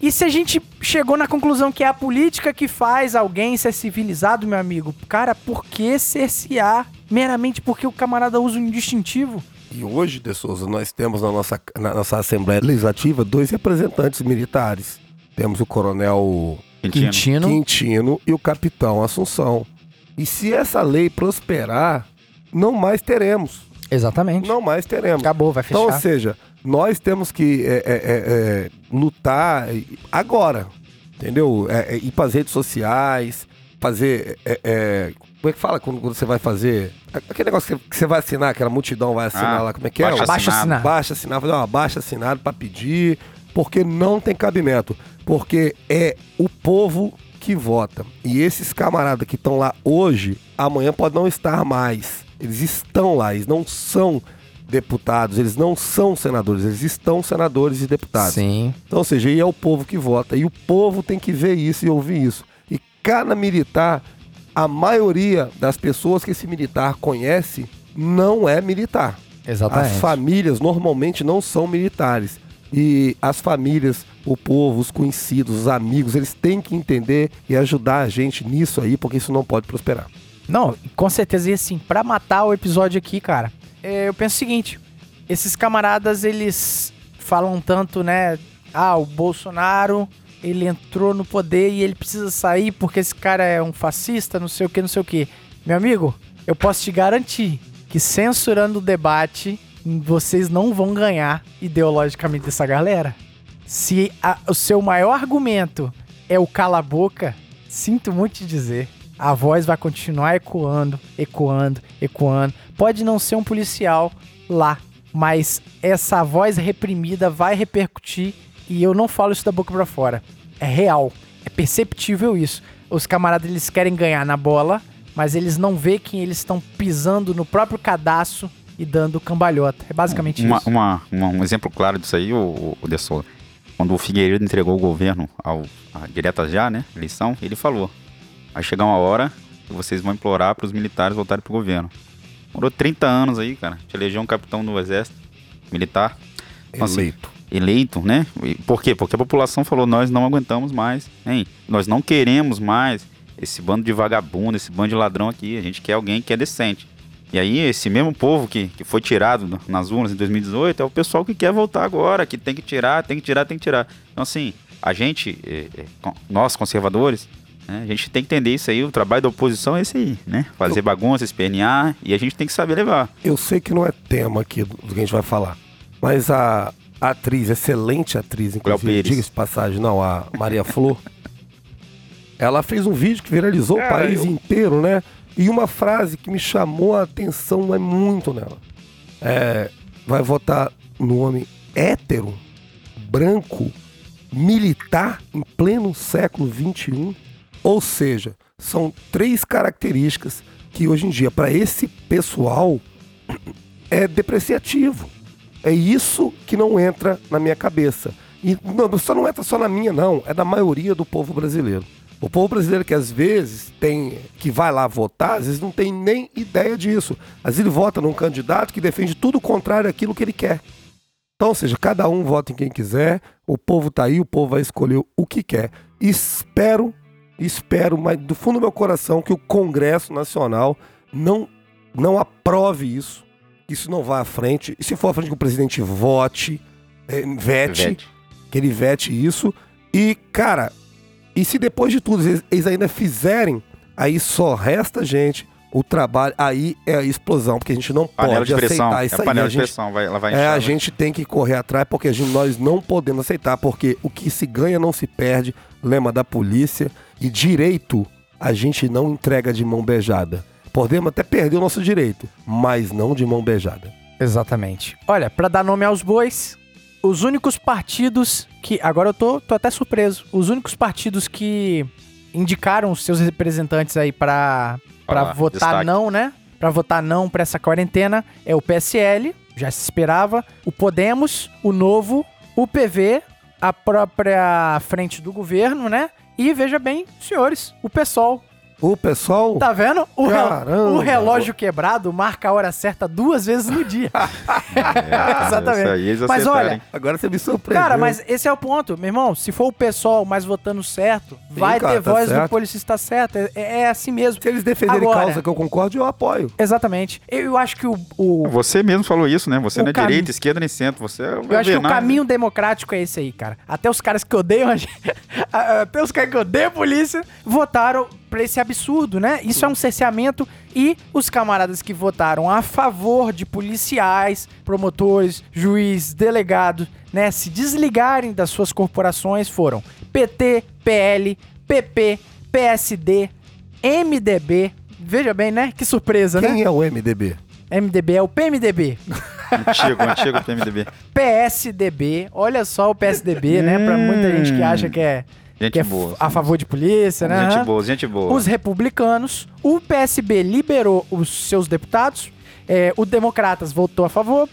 E se a gente chegou na conclusão que é a política que faz alguém ser civilizado, meu amigo, cara, por que cercear meramente porque o camarada usa um distintivo? E hoje, De Souza, nós temos na nossa, na nossa Assembleia Legislativa dois representantes militares. Temos o coronel Quintino. Quintino e o capitão Assunção. E se essa lei prosperar, não mais teremos. Exatamente. Não mais teremos. Acabou, vai fechar. Então, ou seja, nós temos que é, é, é, é, lutar agora, entendeu? É, é, ir para as redes sociais, fazer. é, é, como é que fala quando, quando você vai fazer? Aquele negócio que você vai assinar, aquela multidão vai assinar Ah, lá, como é que é? baixa assinado. Baixa assinar, fazer uma baixa assinada para pedir, porque não tem cabimento. Porque é o povo que vota. E esses camaradas que estão lá hoje, amanhã pode não estar mais. Eles estão lá, eles não são deputados, eles não são senadores, eles estão senadores e deputados. Sim. Então, ou seja, e é o povo que vota. E o povo tem que ver isso e ouvir isso. E cada militar, a maioria das pessoas que esse militar conhece, não é militar. Exatamente. As famílias normalmente não são militares. E as famílias, o povo, os conhecidos, os amigos, eles têm que entender e ajudar a gente nisso aí, porque isso não pode prosperar. Não, com certeza. E assim, pra matar o episódio aqui, cara, eu penso o seguinte: esses camaradas, eles falam tanto, né? Ah, o Bolsonaro, ele entrou no poder e ele precisa sair porque esse cara é um fascista, não sei o que, não sei o que. Meu amigo, eu posso te garantir que censurando o debate, vocês não vão ganhar ideologicamente dessa galera. Se a- o seu maior argumento é o cala-boca, sinto muito te dizer. A voz vai continuar ecoando, ecoando, ecoando. Pode não ser um policial lá, mas essa voz reprimida vai repercutir e eu não falo isso da boca pra fora. É real, é perceptível isso. Os camaradas eles querem ganhar na bola, mas eles não vê que eles estão pisando no próprio cadastro e dando cambalhota. É basicamente Uma- isso. uma- uma- um exemplo claro disso aí, o, o De Souza. Quando o Figueiredo entregou o governo ao a direta já, né, eleição, ele falou: vai chegar uma hora que vocês vão implorar para os militares voltarem pro governo. Demorou 30 anos aí, cara. Te elegeu um capitão do exército militar Nossa, Eleito. eleito, né? Por quê? Porque a população falou: nós não aguentamos mais, hein? Nós não queremos mais esse bando de vagabundo, esse bando de ladrão aqui. A gente quer alguém que é decente. E aí, esse mesmo povo que, que foi tirado na- nas urnas em 2018 é o pessoal que quer voltar agora, que tem que tirar, tem que tirar, tem que tirar. Então, assim, a gente, eh, eh, nós conservadores, a gente tem que entender isso aí. O trabalho da oposição é esse aí, né? Fazer bagunça, espernear, e a gente tem que saber levar. Eu sei que não é tema aqui do, que a gente vai falar, mas a, atriz, excelente atriz, inclusive, diga-se de passagem, não, a Maria Flor, ela fez um vídeo que viralizou o país eu- inteiro, né? E uma frase que me chamou a atenção é muito nela. É, vai votar no homem hétero, branco, militar em pleno século XXI. Ou seja, são três características que hoje em dia, para esse pessoal, é depreciativo. É isso que não entra na minha cabeça. E não, só não entra só na minha, não. É da maioria do povo brasileiro. O povo brasileiro que às vezes tem. que vai lá votar, às vezes não tem nem ideia disso. Às vezes ele vota num candidato que defende tudo o contrário daquilo que ele quer. Então, ou seja, cada um vota em quem quiser, o povo tá aí, o povo vai escolher o que quer. Espero, espero, mas do fundo do meu coração, que o Congresso Nacional não, não aprove isso, que isso não vá à frente. E se for à frente que o presidente vote, eh, vete, Vete. que ele vete isso. E, cara, e se depois de tudo eles, eles ainda fizerem, aí só resta, gente, o trabalho, aí é a explosão, porque a gente não Panela pode aceitar É isso aí. panela gente pressão, vai, ela vai é, a vai- gente tem que correr atrás porque gente- nós não podemos aceitar, porque o que se ganha não se perde, lema da polícia, e direito a gente não entrega de mão beijada. Podemos até perder o nosso direito, mas não de mão beijada. Exatamente. Olha, pra dar nome aos bois, os únicos partidos que. Agora eu tô, tô até surpreso. Os únicos partidos que indicaram os seus representantes aí Olha lá, votar destaque. não, né? Pra votar não pra essa quarentena é o PSL, já se esperava, o Podemos, o Novo, o PV, a própria frente do governo, né? E veja bem, senhores, o PSOL. O pessoal. Tá vendo? O, Caramba. o relógio quebrado marca a hora certa duas vezes no dia. É, Exatamente. Isso aí eles Mas olha? Agora você me surpreendeu. Cara, mas esse é o ponto, meu irmão. Se for o pessoal mais votando certo, vai cara, ter tá voz do certo. policista certo. É, é assim mesmo. se eles defenderem Agora- causa que eu concordo, eu apoio. Exatamente. Eu, eu acho que o, o- Você mesmo falou isso, né? Você não é caminho- direita, esquerda nem centro. Você é eu acho que o caminho democrático é esse aí, cara. Até os caras que odeiam a gente, até os caras que odeiam a polícia votaram pra esse absurdo, né? Isso é um cerceamento e os camaradas que votaram a favor de policiais, promotores, juiz, delegados, né, se desligarem das suas corporações foram PT, PL, PP, PSD, MDB. Veja bem, né? Que surpresa, né? Quem é o MDB? MDB é o PMDB. Antigo, antigo PMDB. PSDB, olha só o PSDB, né? Pra muita gente que acha que é, Gente que é boa. a favor de polícia, né? Gente boa, gente boa. Os republicanos, o PSB liberou os seus deputados, é, o Democratas votou a favor,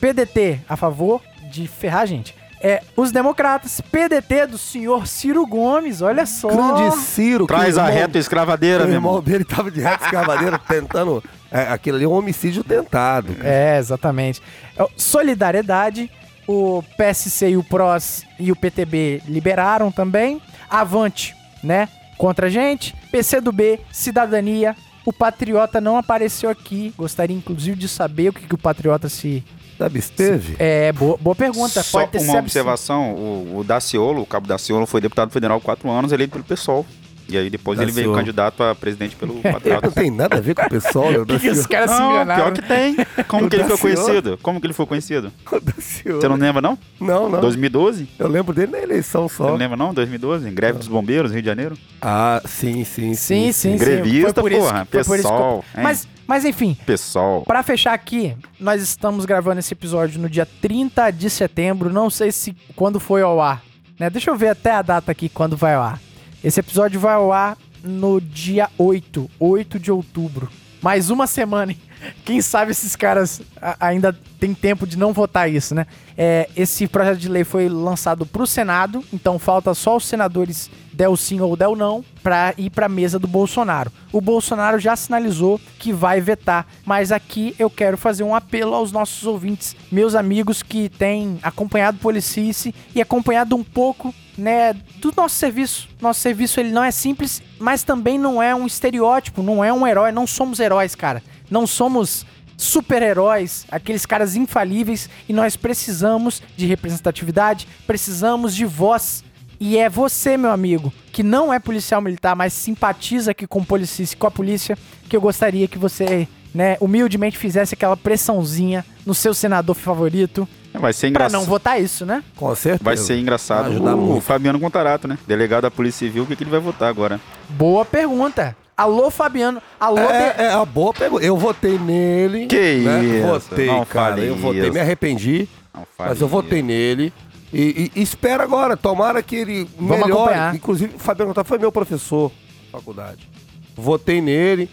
PDT a favor de ferrar a gente. É, os democratas, PDT do senhor Ciro Gomes, olha só. Grande Ciro. Traz o a irmão- reta escravadeira, O meu irmão irmão. dele tava de reta escavadeira tentando. É, aquilo ali é um homicídio tentado. É, exatamente. É, o Solidariedade, o PSC e o PROS e o PTB liberaram também. Avante, né? Contra a gente. PCdoB, Cidadania. O Patriota não apareceu aqui. Gostaria, inclusive, de saber o que, que o Patriota se. Se absteve? É, boa, boa pergunta. Só Pode ter uma observação, o, o Daciolo, o cabo Daciolo, foi deputado federal há quatro anos, eleito pelo PSOL. E aí depois ele veio candidato a presidente pelo Ele não Patriota. tem nada a ver com o pessoal, né? O que, os caras se enganaram? pior que tem. Como O que ele foi conhecido? Como que ele foi conhecido? Você Você não lembra, não? Não, não. 2012? Eu lembro dele na eleição Você só. não lembra, não? 2012? Greve dos Bombeiros, Rio de Janeiro? Ah, sim, sim, Sim, sim, sim. Grevista, porra, que- foi por isso que eu- pessoal? Mas, mas enfim, Pessoal. Pra fechar aqui, nós estamos gravando esse episódio no dia 30 de setembro. Não sei se quando foi ao ar. Né? Deixa eu ver até a data aqui quando vai ao ar. Esse episódio vai ao ar no dia 8, 8 de outubro. Mais uma semana. hein? Quem sabe esses caras ainda tem tempo de não votar isso, né? É, esse projeto de lei foi lançado pro Senado, então falta só os senadores del sim ou del não para ir para a mesa do Bolsonaro. O Bolsonaro já sinalizou que vai vetar, mas aqui eu quero fazer um apelo aos nossos ouvintes, meus amigos que têm acompanhado Policice e acompanhado um pouco, né, do nosso serviço. Nosso serviço ele não é simples, mas também não é um estereótipo, não é um herói, não somos heróis, cara. Não somos super-heróis, aqueles caras infalíveis, e nós precisamos de representatividade, precisamos de voz. E é você, meu amigo, que não é policial militar, mas simpatiza aqui com o policice, com a polícia, que eu gostaria que você, né, humildemente fizesse aquela pressãozinha no seu senador favorito Vai ser pra engraçado. não votar isso, né? Com certeza. Vai ser engraçado. Vai o, muito. Fabiano Contarato, né? Delegado da Polícia Civil, o que, que ele vai votar agora? Boa pergunta. Alô, Fabiano. Alô, É, é a boa pergunta. Eu votei nele. Que né? isso, Votei, não cara. fale Eu votei, me arrependi, Não, mas eu votei nele. E, e- e espera agora, tomara que ele Vamos melhore. acompanhar. Inclusive, o Fabiano Contarato foi meu professor na faculdade. Votei nele,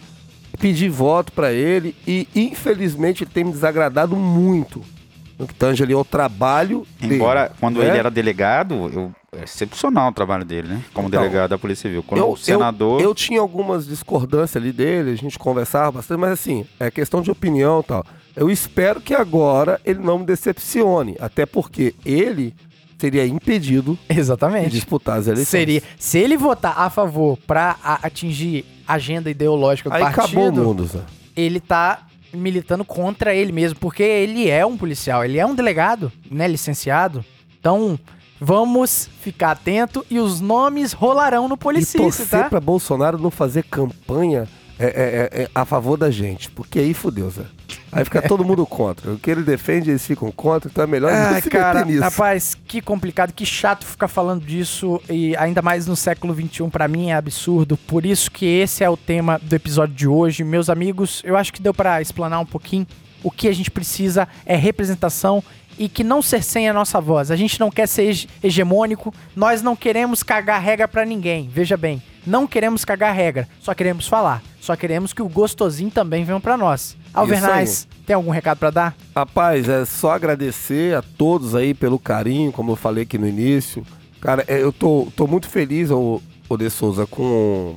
pedi voto pra ele e, infelizmente, ele tem me desagradado muito no que tange ali ao trabalho dele. Embora, quando né? ele era delegado, eu, excepcional o trabalho dele, né? Como Então, delegado da Polícia Civil. Quando eu, o senador. Eu, eu tinha algumas discordâncias ali dele, a gente conversava bastante, mas assim, é questão de opinião e tal. Eu espero que agora ele não me decepcione, até porque ele seria impedido de Exatamente. disputar as eleições. Seria, se ele votar a favor pra a- atingir a agenda ideológica do Aí partido, acabou o mundo, Zé. ele tá militando contra ele mesmo, porque ele é um policial, ele é um delegado, né, licenciado. Então, vamos ficar atento e os nomes rolarão no E Policice, torcer tá? pra Bolsonaro não fazer campanha é, é, é, é, a favor da gente, porque aí fudeu, Zé. Aí fica todo mundo contra. O que ele defende, eles ficam contra, então é melhor Ai, não se cara, nisso. rapaz, que complicado, que chato ficar falando disso e ainda mais no século XXI, pra mim é absurdo. Por isso que esse é o tema do episódio de hoje. Meus amigos, eu acho que deu pra explanar um pouquinho. O que a gente precisa é representação e que não cerceiem a nossa voz. A gente não quer ser hege- hegemônico, nós não queremos cagar regra pra ninguém. Veja bem, não queremos cagar regra, só queremos falar. Só queremos que o gostosinho também venha pra nós. Alvernais, tem algum recado pra dar? Rapaz, é só agradecer a todos aí pelo carinho, como eu falei aqui no início. Cara, é, eu tô, tô muito feliz, ô, ô De Souza, com,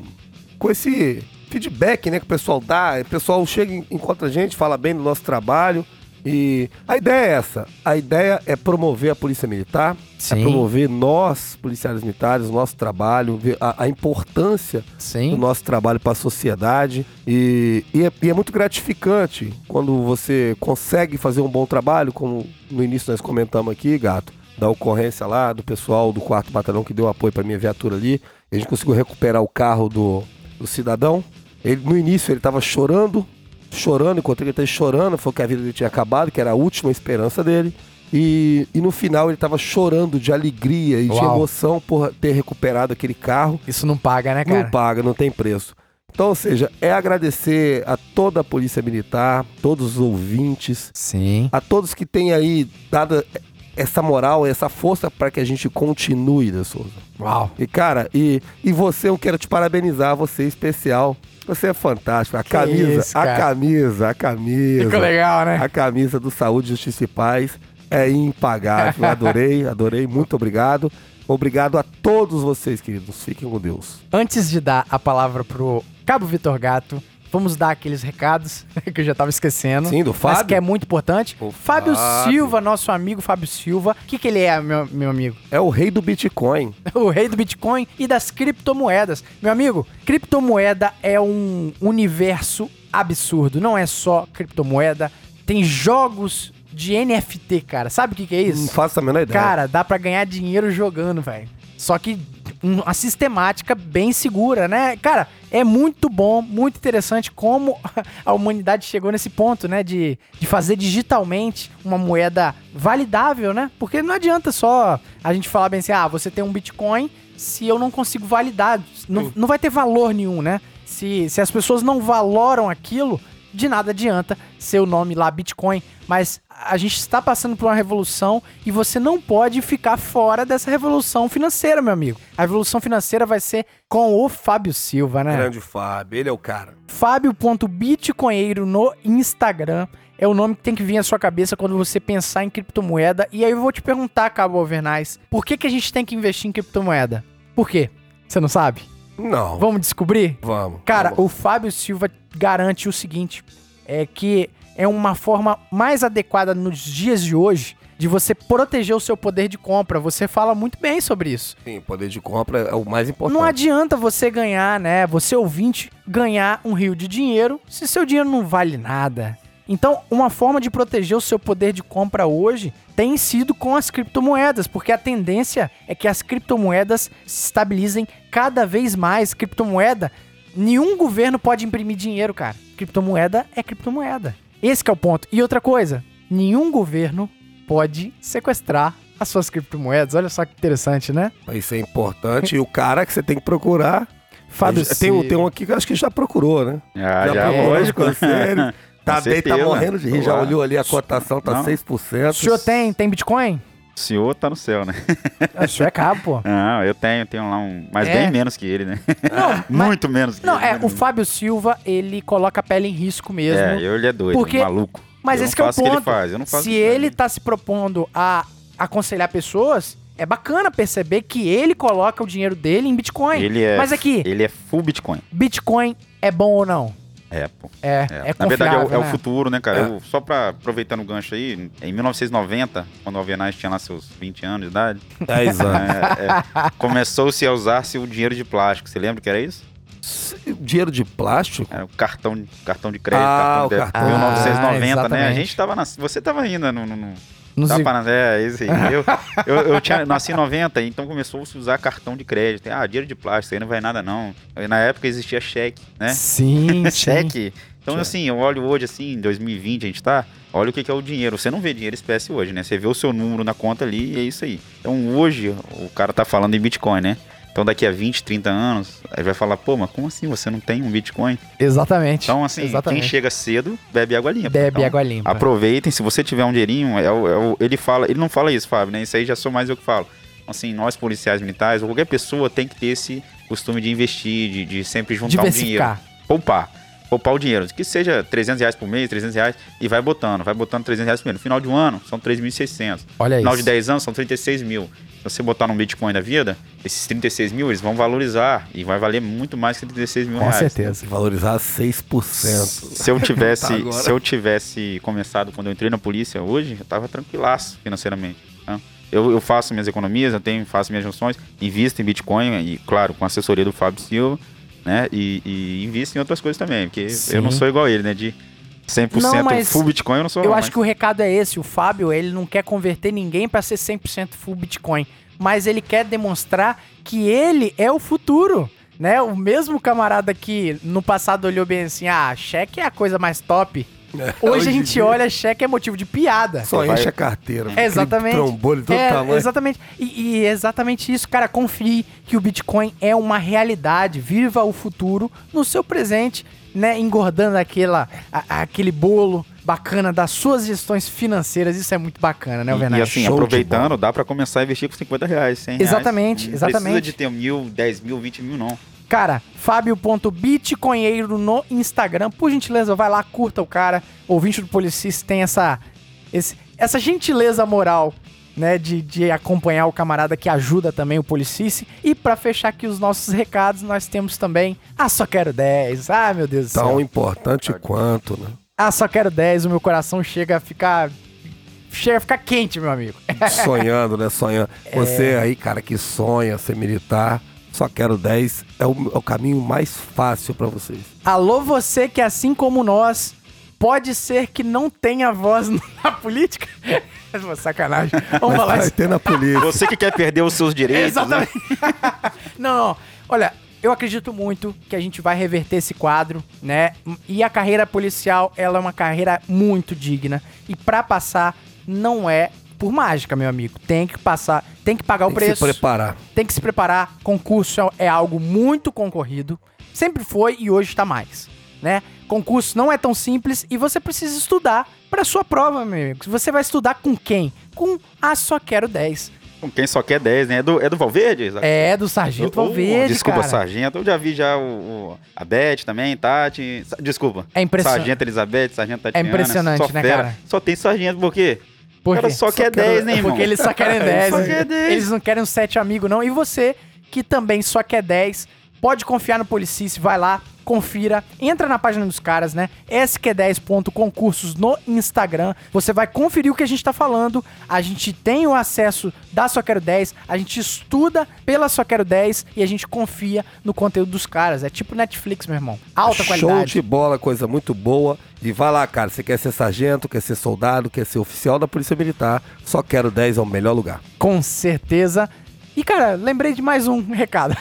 com esse feedback né, que o pessoal dá. O pessoal chega, e encontra a gente, fala bem do nosso trabalho. E a ideia é essa. A ideia é promover a Polícia Militar, Sim. é promover nós, policiais militares, o nosso trabalho, ver a, a importância Sim. o nosso trabalho para a sociedade e, e, é, e é muito gratificante quando você consegue fazer um bom trabalho, como no início nós comentamos aqui, gato, da ocorrência lá do pessoal do quarto batalhão que deu apoio para minha viatura ali, a gente conseguiu recuperar o carro do, do cidadão. Ele no início ele estava chorando, chorando, encontrei ele estava chorando, falou que a vida dele tinha acabado, que era a última esperança dele. E, e no final ele estava chorando de alegria e de Uau. emoção por ter recuperado aquele carro. Isso não paga, né, cara? Não paga, não tem preço. Então, ou seja, é agradecer a toda a Polícia Militar, todos os ouvintes, Sim. a todos que têm aí dado essa moral, essa força para que a gente continue, De Souza. Uau. E, cara, e, e você, eu quero te parabenizar, você em especial. Você é fantástico. A camisa, isso, a camisa, a camisa. Ficou legal, né? A camisa do Saúde, Justiça e Paz. é impagável. Adorei, adorei. Muito obrigado. Obrigado a todos vocês, queridos. Fiquem com Deus. Antes de dar a palavra pro Cabo Vitor Gato, vamos dar aqueles recados que eu já tava esquecendo. Sim, do Mas Fábio. que é muito importante. O Fábio, Fábio. Silva, nosso amigo Fábio Silva. O que, que ele é, meu, meu amigo? É o rei do Bitcoin. o rei do Bitcoin e das criptomoedas. Meu amigo, criptomoeda é um universo absurdo. Não é só criptomoeda, tem jogos de NFT, cara. Sabe o que, que é Não isso? faço a menor ideia. Cara, dá pra ganhar dinheiro jogando, velho. Só que uma sistemática bem segura, né? Cara, é muito bom, muito interessante como a humanidade chegou nesse ponto, né? De, de fazer digitalmente uma moeda validável, né? Porque não adianta só a gente falar bem assim, ah, você tem um Bitcoin se eu não consigo validar. Não, não vai ter valor nenhum, né? Se, se as pessoas não valoram aquilo, de nada adianta ser o nome lá Bitcoin. Mas a gente está passando por uma revolução e você não pode ficar fora dessa revolução financeira, meu amigo. A revolução financeira vai ser com o Fábio Silva, né? Grande Fábio, ele é o cara. Fábio.bitcoinheiro no Instagram. É o nome que tem que vir à sua cabeça quando você pensar em criptomoeda. E aí eu vou te perguntar, Cabo Alvernais, por que, que a gente tem que investir em criptomoeda? Por quê? Você não sabe? Não. Vamos descobrir? Vamos. Cara, vamos. o Fábio Silva garante o seguinte: é que é uma forma mais adequada nos dias de hoje de você proteger o seu poder de compra. Você fala muito bem sobre isso. Sim, poder de compra é o mais importante. Não adianta você ganhar, né? Você ouvinte ganhar um rio de dinheiro se seu dinheiro não vale nada. Então, uma forma de proteger o seu poder de compra hoje tem sido com as criptomoedas, porque a tendência é que as criptomoedas se estabilizem cada vez mais. Criptomoeda, nenhum governo pode imprimir dinheiro, cara. Criptomoeda é criptomoeda. Esse que é o ponto. E outra coisa, nenhum governo pode sequestrar as suas criptomoedas. Olha só que interessante, né? Isso é importante. e o cara que você tem que procurar. Fábio tem, um- tem um aqui que acho que já procurou, né? Ah, já, procurou, lógico. sério. Tá bem, tá morrendo de rir. Já olhou ali a cotação, tá Não. 6%. O senhor tem, tem Bitcoin? O senhor tá no céu, né? O senhor é cabo, pô. Não, eu tenho, tenho lá um. Mas É. bem menos que ele, né? Não, mas- Muito menos que Não, ele. é, né? o Fábio Silva, ele coloca a pele em risco mesmo. É, eu, ele é doido, Porque- maluco. mas eu esse não que é o faço o que ponto. ele faz, eu não faço Se que ele ele faz. tá se propondo a aconselhar pessoas, é bacana perceber que ele coloca o dinheiro dele em Bitcoin. Ele é, Mas aqui, ele é full Bitcoin. Bitcoin é bom ou não? É, pô. É, É. é, Na verdade, é o, é o né? futuro, né, cara? É. Eu- só pra aproveitando o gancho aí, em 1990, quando o Alvenaz tinha lá seus 20 anos de idade, 10 anos. é, é, começou-se a usar-se o dinheiro de plástico. Você lembra que era isso? Dinheiro de plástico? Era o cartão, cartão de crédito, Ah, cartão o de cartão. 1990, Ah, né? A gente tava na. Você tava ainda no. no, no Não sei- tava na, é, esse aí. Eu, eu, eu tinha, nasci em 90, então começou a se usar cartão de crédito. Ah, dinheiro de plástico, aí não vai nada, não. Na época existia cheque, né? Sim, sim. cheque. Então, assim, eu olho hoje, assim, em 2020 a gente tá, olha o que, que é o dinheiro. Você não vê dinheiro espécie hoje, né? Você vê o seu número na conta ali e é isso aí. Então, hoje, o cara tá falando em Bitcoin, né? Então, daqui a 20, 30 anos, aí vai falar, pô, mas como assim você não tem um Bitcoin? Exatamente. Então, assim, Exatamente. quem chega cedo, bebe água limpa. Bebe Então, água limpa. Aproveitem, se você tiver um dinheirinho, é o- é o- ele fala, ele não fala isso, Fábio, né? Isso aí já sou mais eu que falo. Assim, nós policiais militares, ou qualquer pessoa tem que ter esse costume de investir, de, de sempre juntar um dinheiro poupar. Poupar o dinheiro. Que seja 300 reais por mês, 300 reais, e vai botando. Vai botando 300 reais por mês. No final de um ano, são 3.600. Olha No final isso. de 10 anos, são 36 mil. Se você botar no Bitcoin da vida, esses 36 mil, eles vão valorizar. E vai valer muito mais que 36 mil Com reais. certeza. Se valorizar 6%. Se eu tivesse, Tá se eu tivesse começado quando eu entrei na polícia hoje, eu tava tranquilaço financeiramente. tá? Eu, eu faço minhas economias, eu tenho, faço minhas junções, invisto em Bitcoin e, claro, com a assessoria do Fábio Silva, né? E, e invisto em outras coisas também, porque Sim. eu não sou igual ele, né? De 100% Não, mas full Bitcoin eu não sou. Eu não, acho mas- que o recado é esse. O Fábio, ele não quer converter ninguém para ser 100% full Bitcoin, mas ele quer demonstrar que ele é o futuro, né? O mesmo camarada que no passado olhou bem assim, ah, cheque é a coisa mais top. Hoje, a gente dia, olha cheque é motivo de piada. Só enche a carteira. É, exatamente. Trombolho todo É, tamanho. exatamente. E, e exatamente isso, cara. Confie que o Bitcoin é uma realidade. Viva o futuro no seu presente, né? Engordando aquela, a- aquele bolo bacana das suas gestões financeiras. Isso é muito bacana, né, E, e Venaz? assim, Show aproveitando, dá pra começar a investir com 50 reais, 100 reais. Exatamente, Não exatamente. precisa de ter mil, 10 mil, 20 mil, não. Cara, Fábio.bitcoinheiro no Instagram. Por gentileza, vai lá, curta o cara. Ouvinte do Policis tem essa, esse, essa gentileza moral, né, de, de acompanhar o camarada que ajuda também o Policice. E pra fechar aqui os nossos recados, nós temos também a Só Quero 10. Ah, meu Deus do céu. Tão importante quanto, né? Ah, Só Quero 10, o meu coração chega a ficar... Chega a ficar quente, meu amigo. Sonhando, né? Sonhando. É. Você aí, cara, que sonha ser militar, só quero 10, é o, é o caminho mais fácil pra vocês. Alô, você que assim como nós, pode ser que não tenha voz na política? Sacanagem. Vamos Mas falar vai isso. ter na polícia. Você que quer perder os seus direitos, né? Exatamente. não, não. Olha, eu acredito muito que a gente vai reverter esse quadro, né? E a carreira policial, ela é uma carreira muito digna. E pra passar, não é por mágica, meu amigo. Tem que passar, tem que pagar Tem o que se preço. preparar. tem que se preparar. Concurso é algo muito concorrido. Sempre foi e hoje tá mais, né? Concurso não é tão simples e você precisa estudar para sua prova, meu amigo. Você vai estudar com quem? Com a Só Quero 10. Com quem só quer 10, né? É do, é do Valverde? Isaac? É, do Sargento Oh, Valverde, Desculpa, cara. Sargento. Eu já vi já o, o- a Beth também, Tati. Desculpa. É impressionante. Sargento Elizabeth, Sargento Tatiana. impressionante, só né, fera. cara? Só tem sargento, por quê? Por O cara quê? só, quer quero- 10, né, irmão? Porque eles só querem 10. Só né? quer 10. Eles não querem um sete amigo, não. E você, que também só quer 10, pode confiar no Policice, vai lá, confira, entra na página dos caras, né? SQ10.concursos no Instagram. Você vai conferir o que a gente tá falando. A gente tem o acesso da Só Quero 10, a gente estuda pela Só Quero 10 e a gente confia no conteúdo dos caras. É tipo Netflix, meu irmão. Alta Show qualidade. de bola, coisa muito boa. E vai lá, cara. Você quer ser sargento, quer ser soldado, quer ser oficial da Polícia Militar, só quero 10 é o melhor lugar. Com certeza. E, cara, lembrei de mais um recado.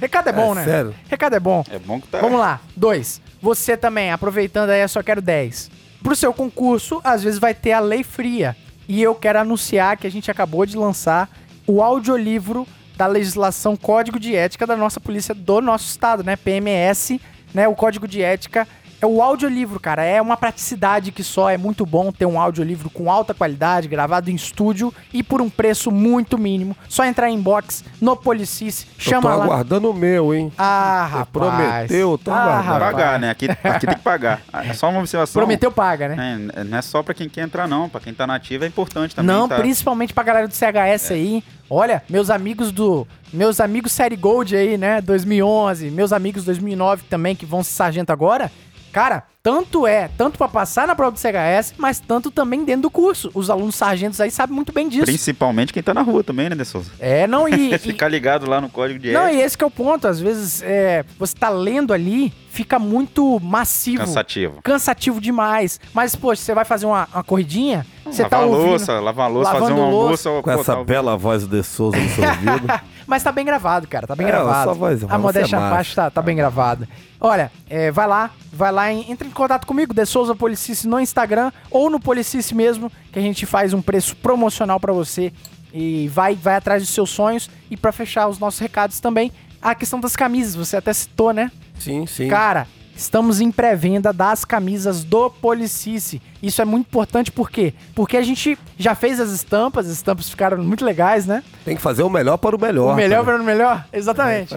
recado é bom, É, né? sério? Recado é bom. É bom que tá. Vamos lá. Dois. Você também, aproveitando aí, eu só quero 10. Pro seu concurso, às vezes vai ter a lei fria. E eu quero anunciar que a gente acabou de lançar o audiolivro da legislação Código de Ética da nossa polícia do nosso estado, né? PMS, né? O Código de Ética é o audiolivro, cara. É uma praticidade que só é muito bom ter um audiolivro com alta qualidade, gravado em estúdio e por um preço muito mínimo. Só entrar em inbox no Policice, tô chama lá. aguardando o meu, hein? Ah, Você rapaz. prometeu, tô ah, aguardando. Tem que rapaz. pagar, né? Aqui, aqui tem que pagar. É só uma observação. Prometeu, paga, né? É, não é só pra quem quer entrar, não. Pra quem tá nativo é importante também. Não, tá? principalmente pra galera do CHS aí. Olha, meus amigos do. Meus amigos Série Gold aí, né? 2011. Meus amigos 2009 também, que vão ser sargento agora. Cara, tanto é, tanto pra passar na prova do CHS, mas tanto também dentro do curso. Os alunos sargentos aí sabem muito bem disso. Principalmente quem tá na rua também, né, De Souza? É, não, e. e- Ficar ligado lá no código de não, ética. e esse que é o ponto. Às vezes, é, você tá lendo ali, fica muito massivo. Cansativo. Cansativo demais. Mas, poxa, você vai fazer uma, uma corridinha, você tá lavar a ouvindo. louça, lavar a louça, fazer lavando um louça. almoço. Com pô, essa tá- bela voz do De Souza no seu ouvido. Mas tá bem gravado, cara. Tá bem É, gravado. voz, a você modéstia é parte tá, tá bem gravada. Olha, é, vai lá, vai lá, e entra em contato comigo, De Souza Policice no Instagram ou no Policice mesmo, que a gente faz um preço promocional pra você e vai, vai atrás dos seus sonhos. E pra fechar os nossos recados também, a questão das camisas, você até citou, né? sim, sim. Cara, estamos em pré-venda das camisas do Policice. Isso é muito importante, por quê? Porque a gente já fez as estampas, as estampas ficaram muito legais, né? Tem que fazer o melhor para o melhor. O melhor cara. para o melhor? Exatamente.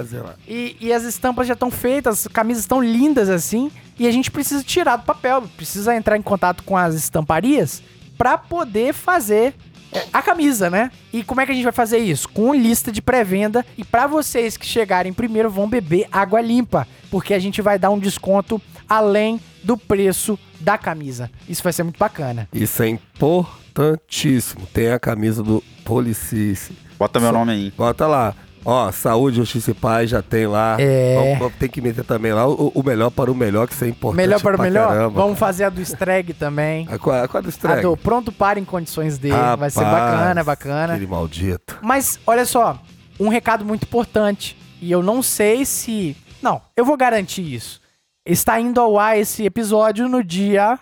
E, e as estampas já estão feitas, as camisas estão lindas assim, e a gente precisa tirar do papel, precisa entrar em contato com as estamparias para poder fazer a camisa, né? E como é que a gente vai fazer isso? Com lista de pré-venda e para vocês que chegarem primeiro vão beber água limpa, porque a gente vai dar um desconto além do preço da camisa. Isso vai ser muito bacana. Isso é importantíssimo. Tem a camisa do Policice. Bota meu Só- nome aí. Bota lá. Ó, Saúde, Justiça e Paz já tem lá. É. Vamos- vamos- tem que meter também lá o, o melhor para o melhor, que isso é importante. melhor para o melhor? caramba, Vamos fazer a do Streg também. A qual, a qual é do A estreia? do pronto para em condições dele. vai ser bacana, bacana. Aquele maldito. Mas, olha só, um recado muito importante. E eu não sei se. Não, eu vou garantir isso. Está indo ao ar esse episódio no dia.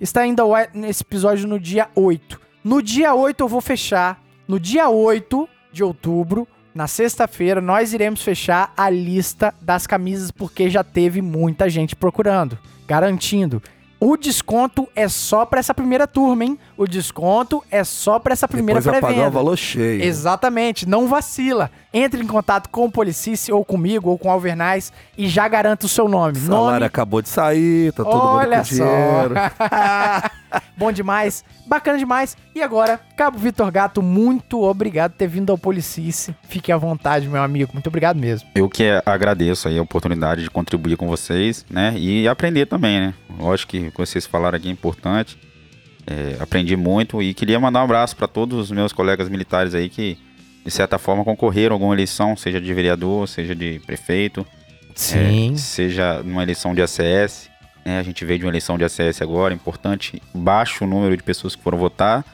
Está indo ao ar nesse episódio no dia 8. No dia 8 eu vou fechar. No dia 8 de outubro, na sexta-feira, nós iremos fechar a lista das camisas, porque já teve muita gente procurando. Garantindo. O desconto é só pra essa primeira turma, hein? O desconto é só pra essa primeira vai pagar o pré-venda. valor cheio. Exatamente, não vacila. Entre em contato com o Policice ou comigo ou com o Alvernais e já garanta o seu nome. O salário nome. acabou de sair, tá todo Olha mundo com só. dinheiro. Bom demais, bacana demais. E agora, Cabo Vitor Gato, muito obrigado por ter vindo ao Policice. Fique à vontade, meu amigo. Muito obrigado mesmo. Eu que agradeço aí a oportunidade de contribuir com vocês, né? E aprender também, né? Lógico que o que vocês falaram aqui é importante. É, aprendi muito e queria mandar um abraço para todos os meus colegas militares aí que, de certa forma, concorreram a alguma eleição, seja de vereador, seja de prefeito, Sim. é, seja numa eleição de ACS. Né? a gente veio de uma eleição de ACS agora, importante, baixo o número de pessoas que foram votar,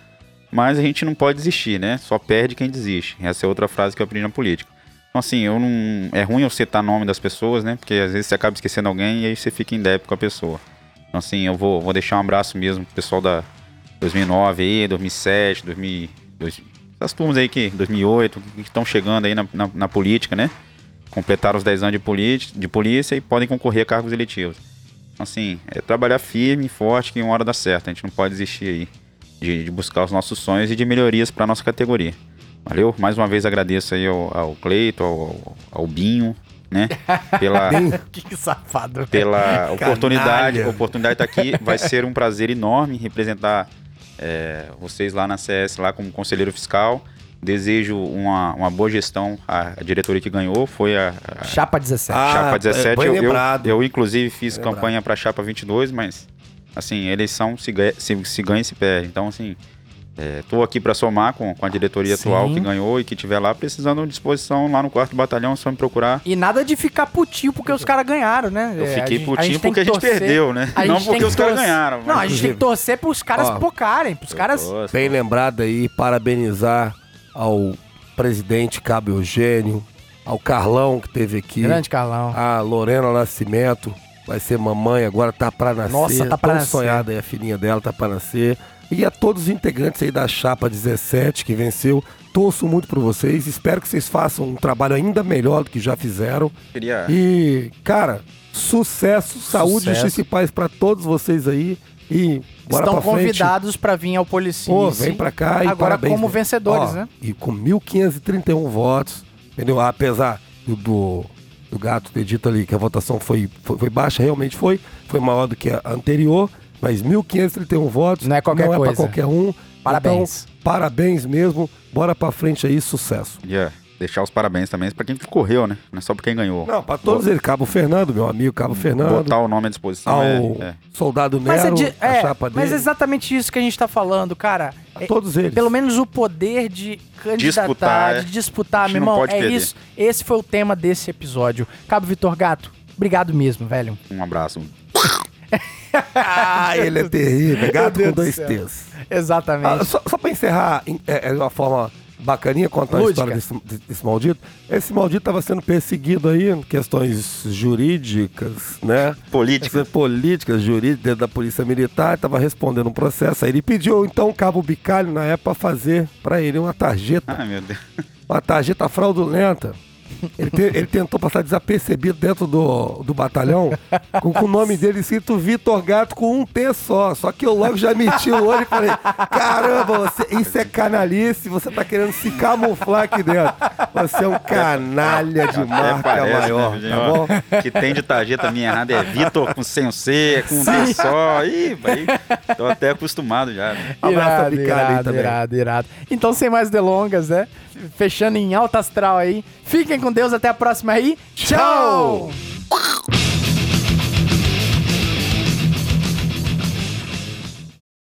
mas a gente não pode desistir, né? Só perde quem desiste. Essa é outra frase que eu aprendi na política. Então, assim, eu não. É ruim eu citar nome das pessoas, né? Porque às vezes você acaba esquecendo alguém e aí você fica em débito com a pessoa. Então, assim, eu vou, vou deixar um abraço mesmo pro pessoal da 2009 aí, 2007, 2000, dois- essas turmas aí que 2008, que estão chegando aí na, na, na política, né? Completaram os 10 anos de, de polícia e podem concorrer a cargos eletivos. Então, assim, é trabalhar firme e forte que uma hora dá certo. A gente não pode desistir aí de, de buscar os nossos sonhos e de melhorias para nossa categoria. Valeu? Mais uma vez agradeço aí ao, ao Cleito, ao, ao Binho, né? Pela, que safado. pela oportunidade. Canalha. A oportunidade de estar aqui. Vai ser um prazer enorme representar é, vocês lá na CS, lá como conselheiro fiscal. Desejo uma, uma boa gestão. A, a diretoria que ganhou foi a, a Chapa 17. Ah, Chapa é, 17. bem eu, eu, eu, inclusive, fiz Bem campanha para Chapa 22, mas, assim, eleição se ganha, se, se ganha e se perde. Então, assim, estou aqui para somar com, com a diretoria Sim. atual que ganhou e que tiver lá precisando de disposição lá no quarto batalhão, é só me procurar. E nada de ficar putinho porque os caras ganharam, né? Eu É, fiquei gente- putinho porque a gente perdeu, né? a Não porque que os caras ganharam. Não, a gente tem que torcer pros caras Ó, pocarem, pros caras... Gosto. Bem lembrado aí, parabenizar ao presidente Cabo Eugênio, ao Carlão que teve aqui, Grande Carlão. a Lorena Nascimento, vai ser mamãe, agora tá pra nascer. Nossa, tá pra Tão nascer. sonhada aí, a filhinha dela tá pra nascer. E a todos os integrantes aí da Chapa 17 que venceu, torço muito por vocês, espero que vocês façam um trabalho ainda melhor do que já fizeram. Queria... E, cara, sucesso, saúde e Sucesso. justiça e paz pra todos vocês aí. E bora Estão convidados pra vir ao Policice. Pô, vem pra cá e Agora parabéns, como né? vencedores, Ó, né? E com 1.531 votos, entendeu? Apesar do, do, do gato ter dito ali que a votação foi, foi, foi baixa, realmente foi, foi maior do que a anterior, mas 1.531 votos Não é qualquer não é coisa. pra qualquer um. Parabéns. Então, parabéns mesmo, bora pra frente aí, sucesso. Queria deixar os parabéns também pra quem correu, né? Não é só pra quem ganhou. Não, pra todos eles, Cabo Fernando, meu amigo Cabo Fernando, Botar o nome à disposição ao é, é. Soldado Mas é, Nero, de- a é, chapa mas dele, é exatamente isso que a gente tá falando, cara. a É- todos eles. Pelo menos o poder de candidatar, Disputar, é. de disputar, A gente meu irmão. É perder. isso. Esse foi o tema desse episódio. Cabo Vitor Gato, obrigado mesmo, velho. Um abraço. Ah, ele é terrível, gato com do dois. T's. Exatamente. Ah, só, só pra encerrar, é, é de uma forma bacaninha contar Lúdica. a história desse, desse maldito. Esse maldito tava sendo perseguido aí em questões jurídicas, né? Política. Questões políticas, jurídicas, dentro da polícia militar, tava respondendo um processo. Aí ele pediu, então, o cabo Bicalho, na época, fazer pra ele uma tarjeta, Ai, meu Deus. uma tarjeta fraudulenta. Ele, te- ele tentou passar desapercebido dentro do, do batalhão com, com o nome dele escrito Vitor Gato com um T só. Só que eu logo já meti o olho e falei: caramba, você, isso é canalice, você tá querendo se camuflar aqui dentro. Você é um canalha de marca parece, maior, né, tá bom? Que tem de tarjeta minha errada é Vitor com sem o C, com um T só. Ih, vai. Tô até acostumado já. né? Bicalho aí também. irado, irado. Então, sem mais delongas, né? Fechando em alta astral aí. Fiquem com Deus, até a próxima aí. Tchau!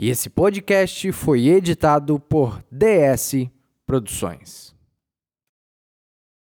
E esse podcast foi editado por DS Produções.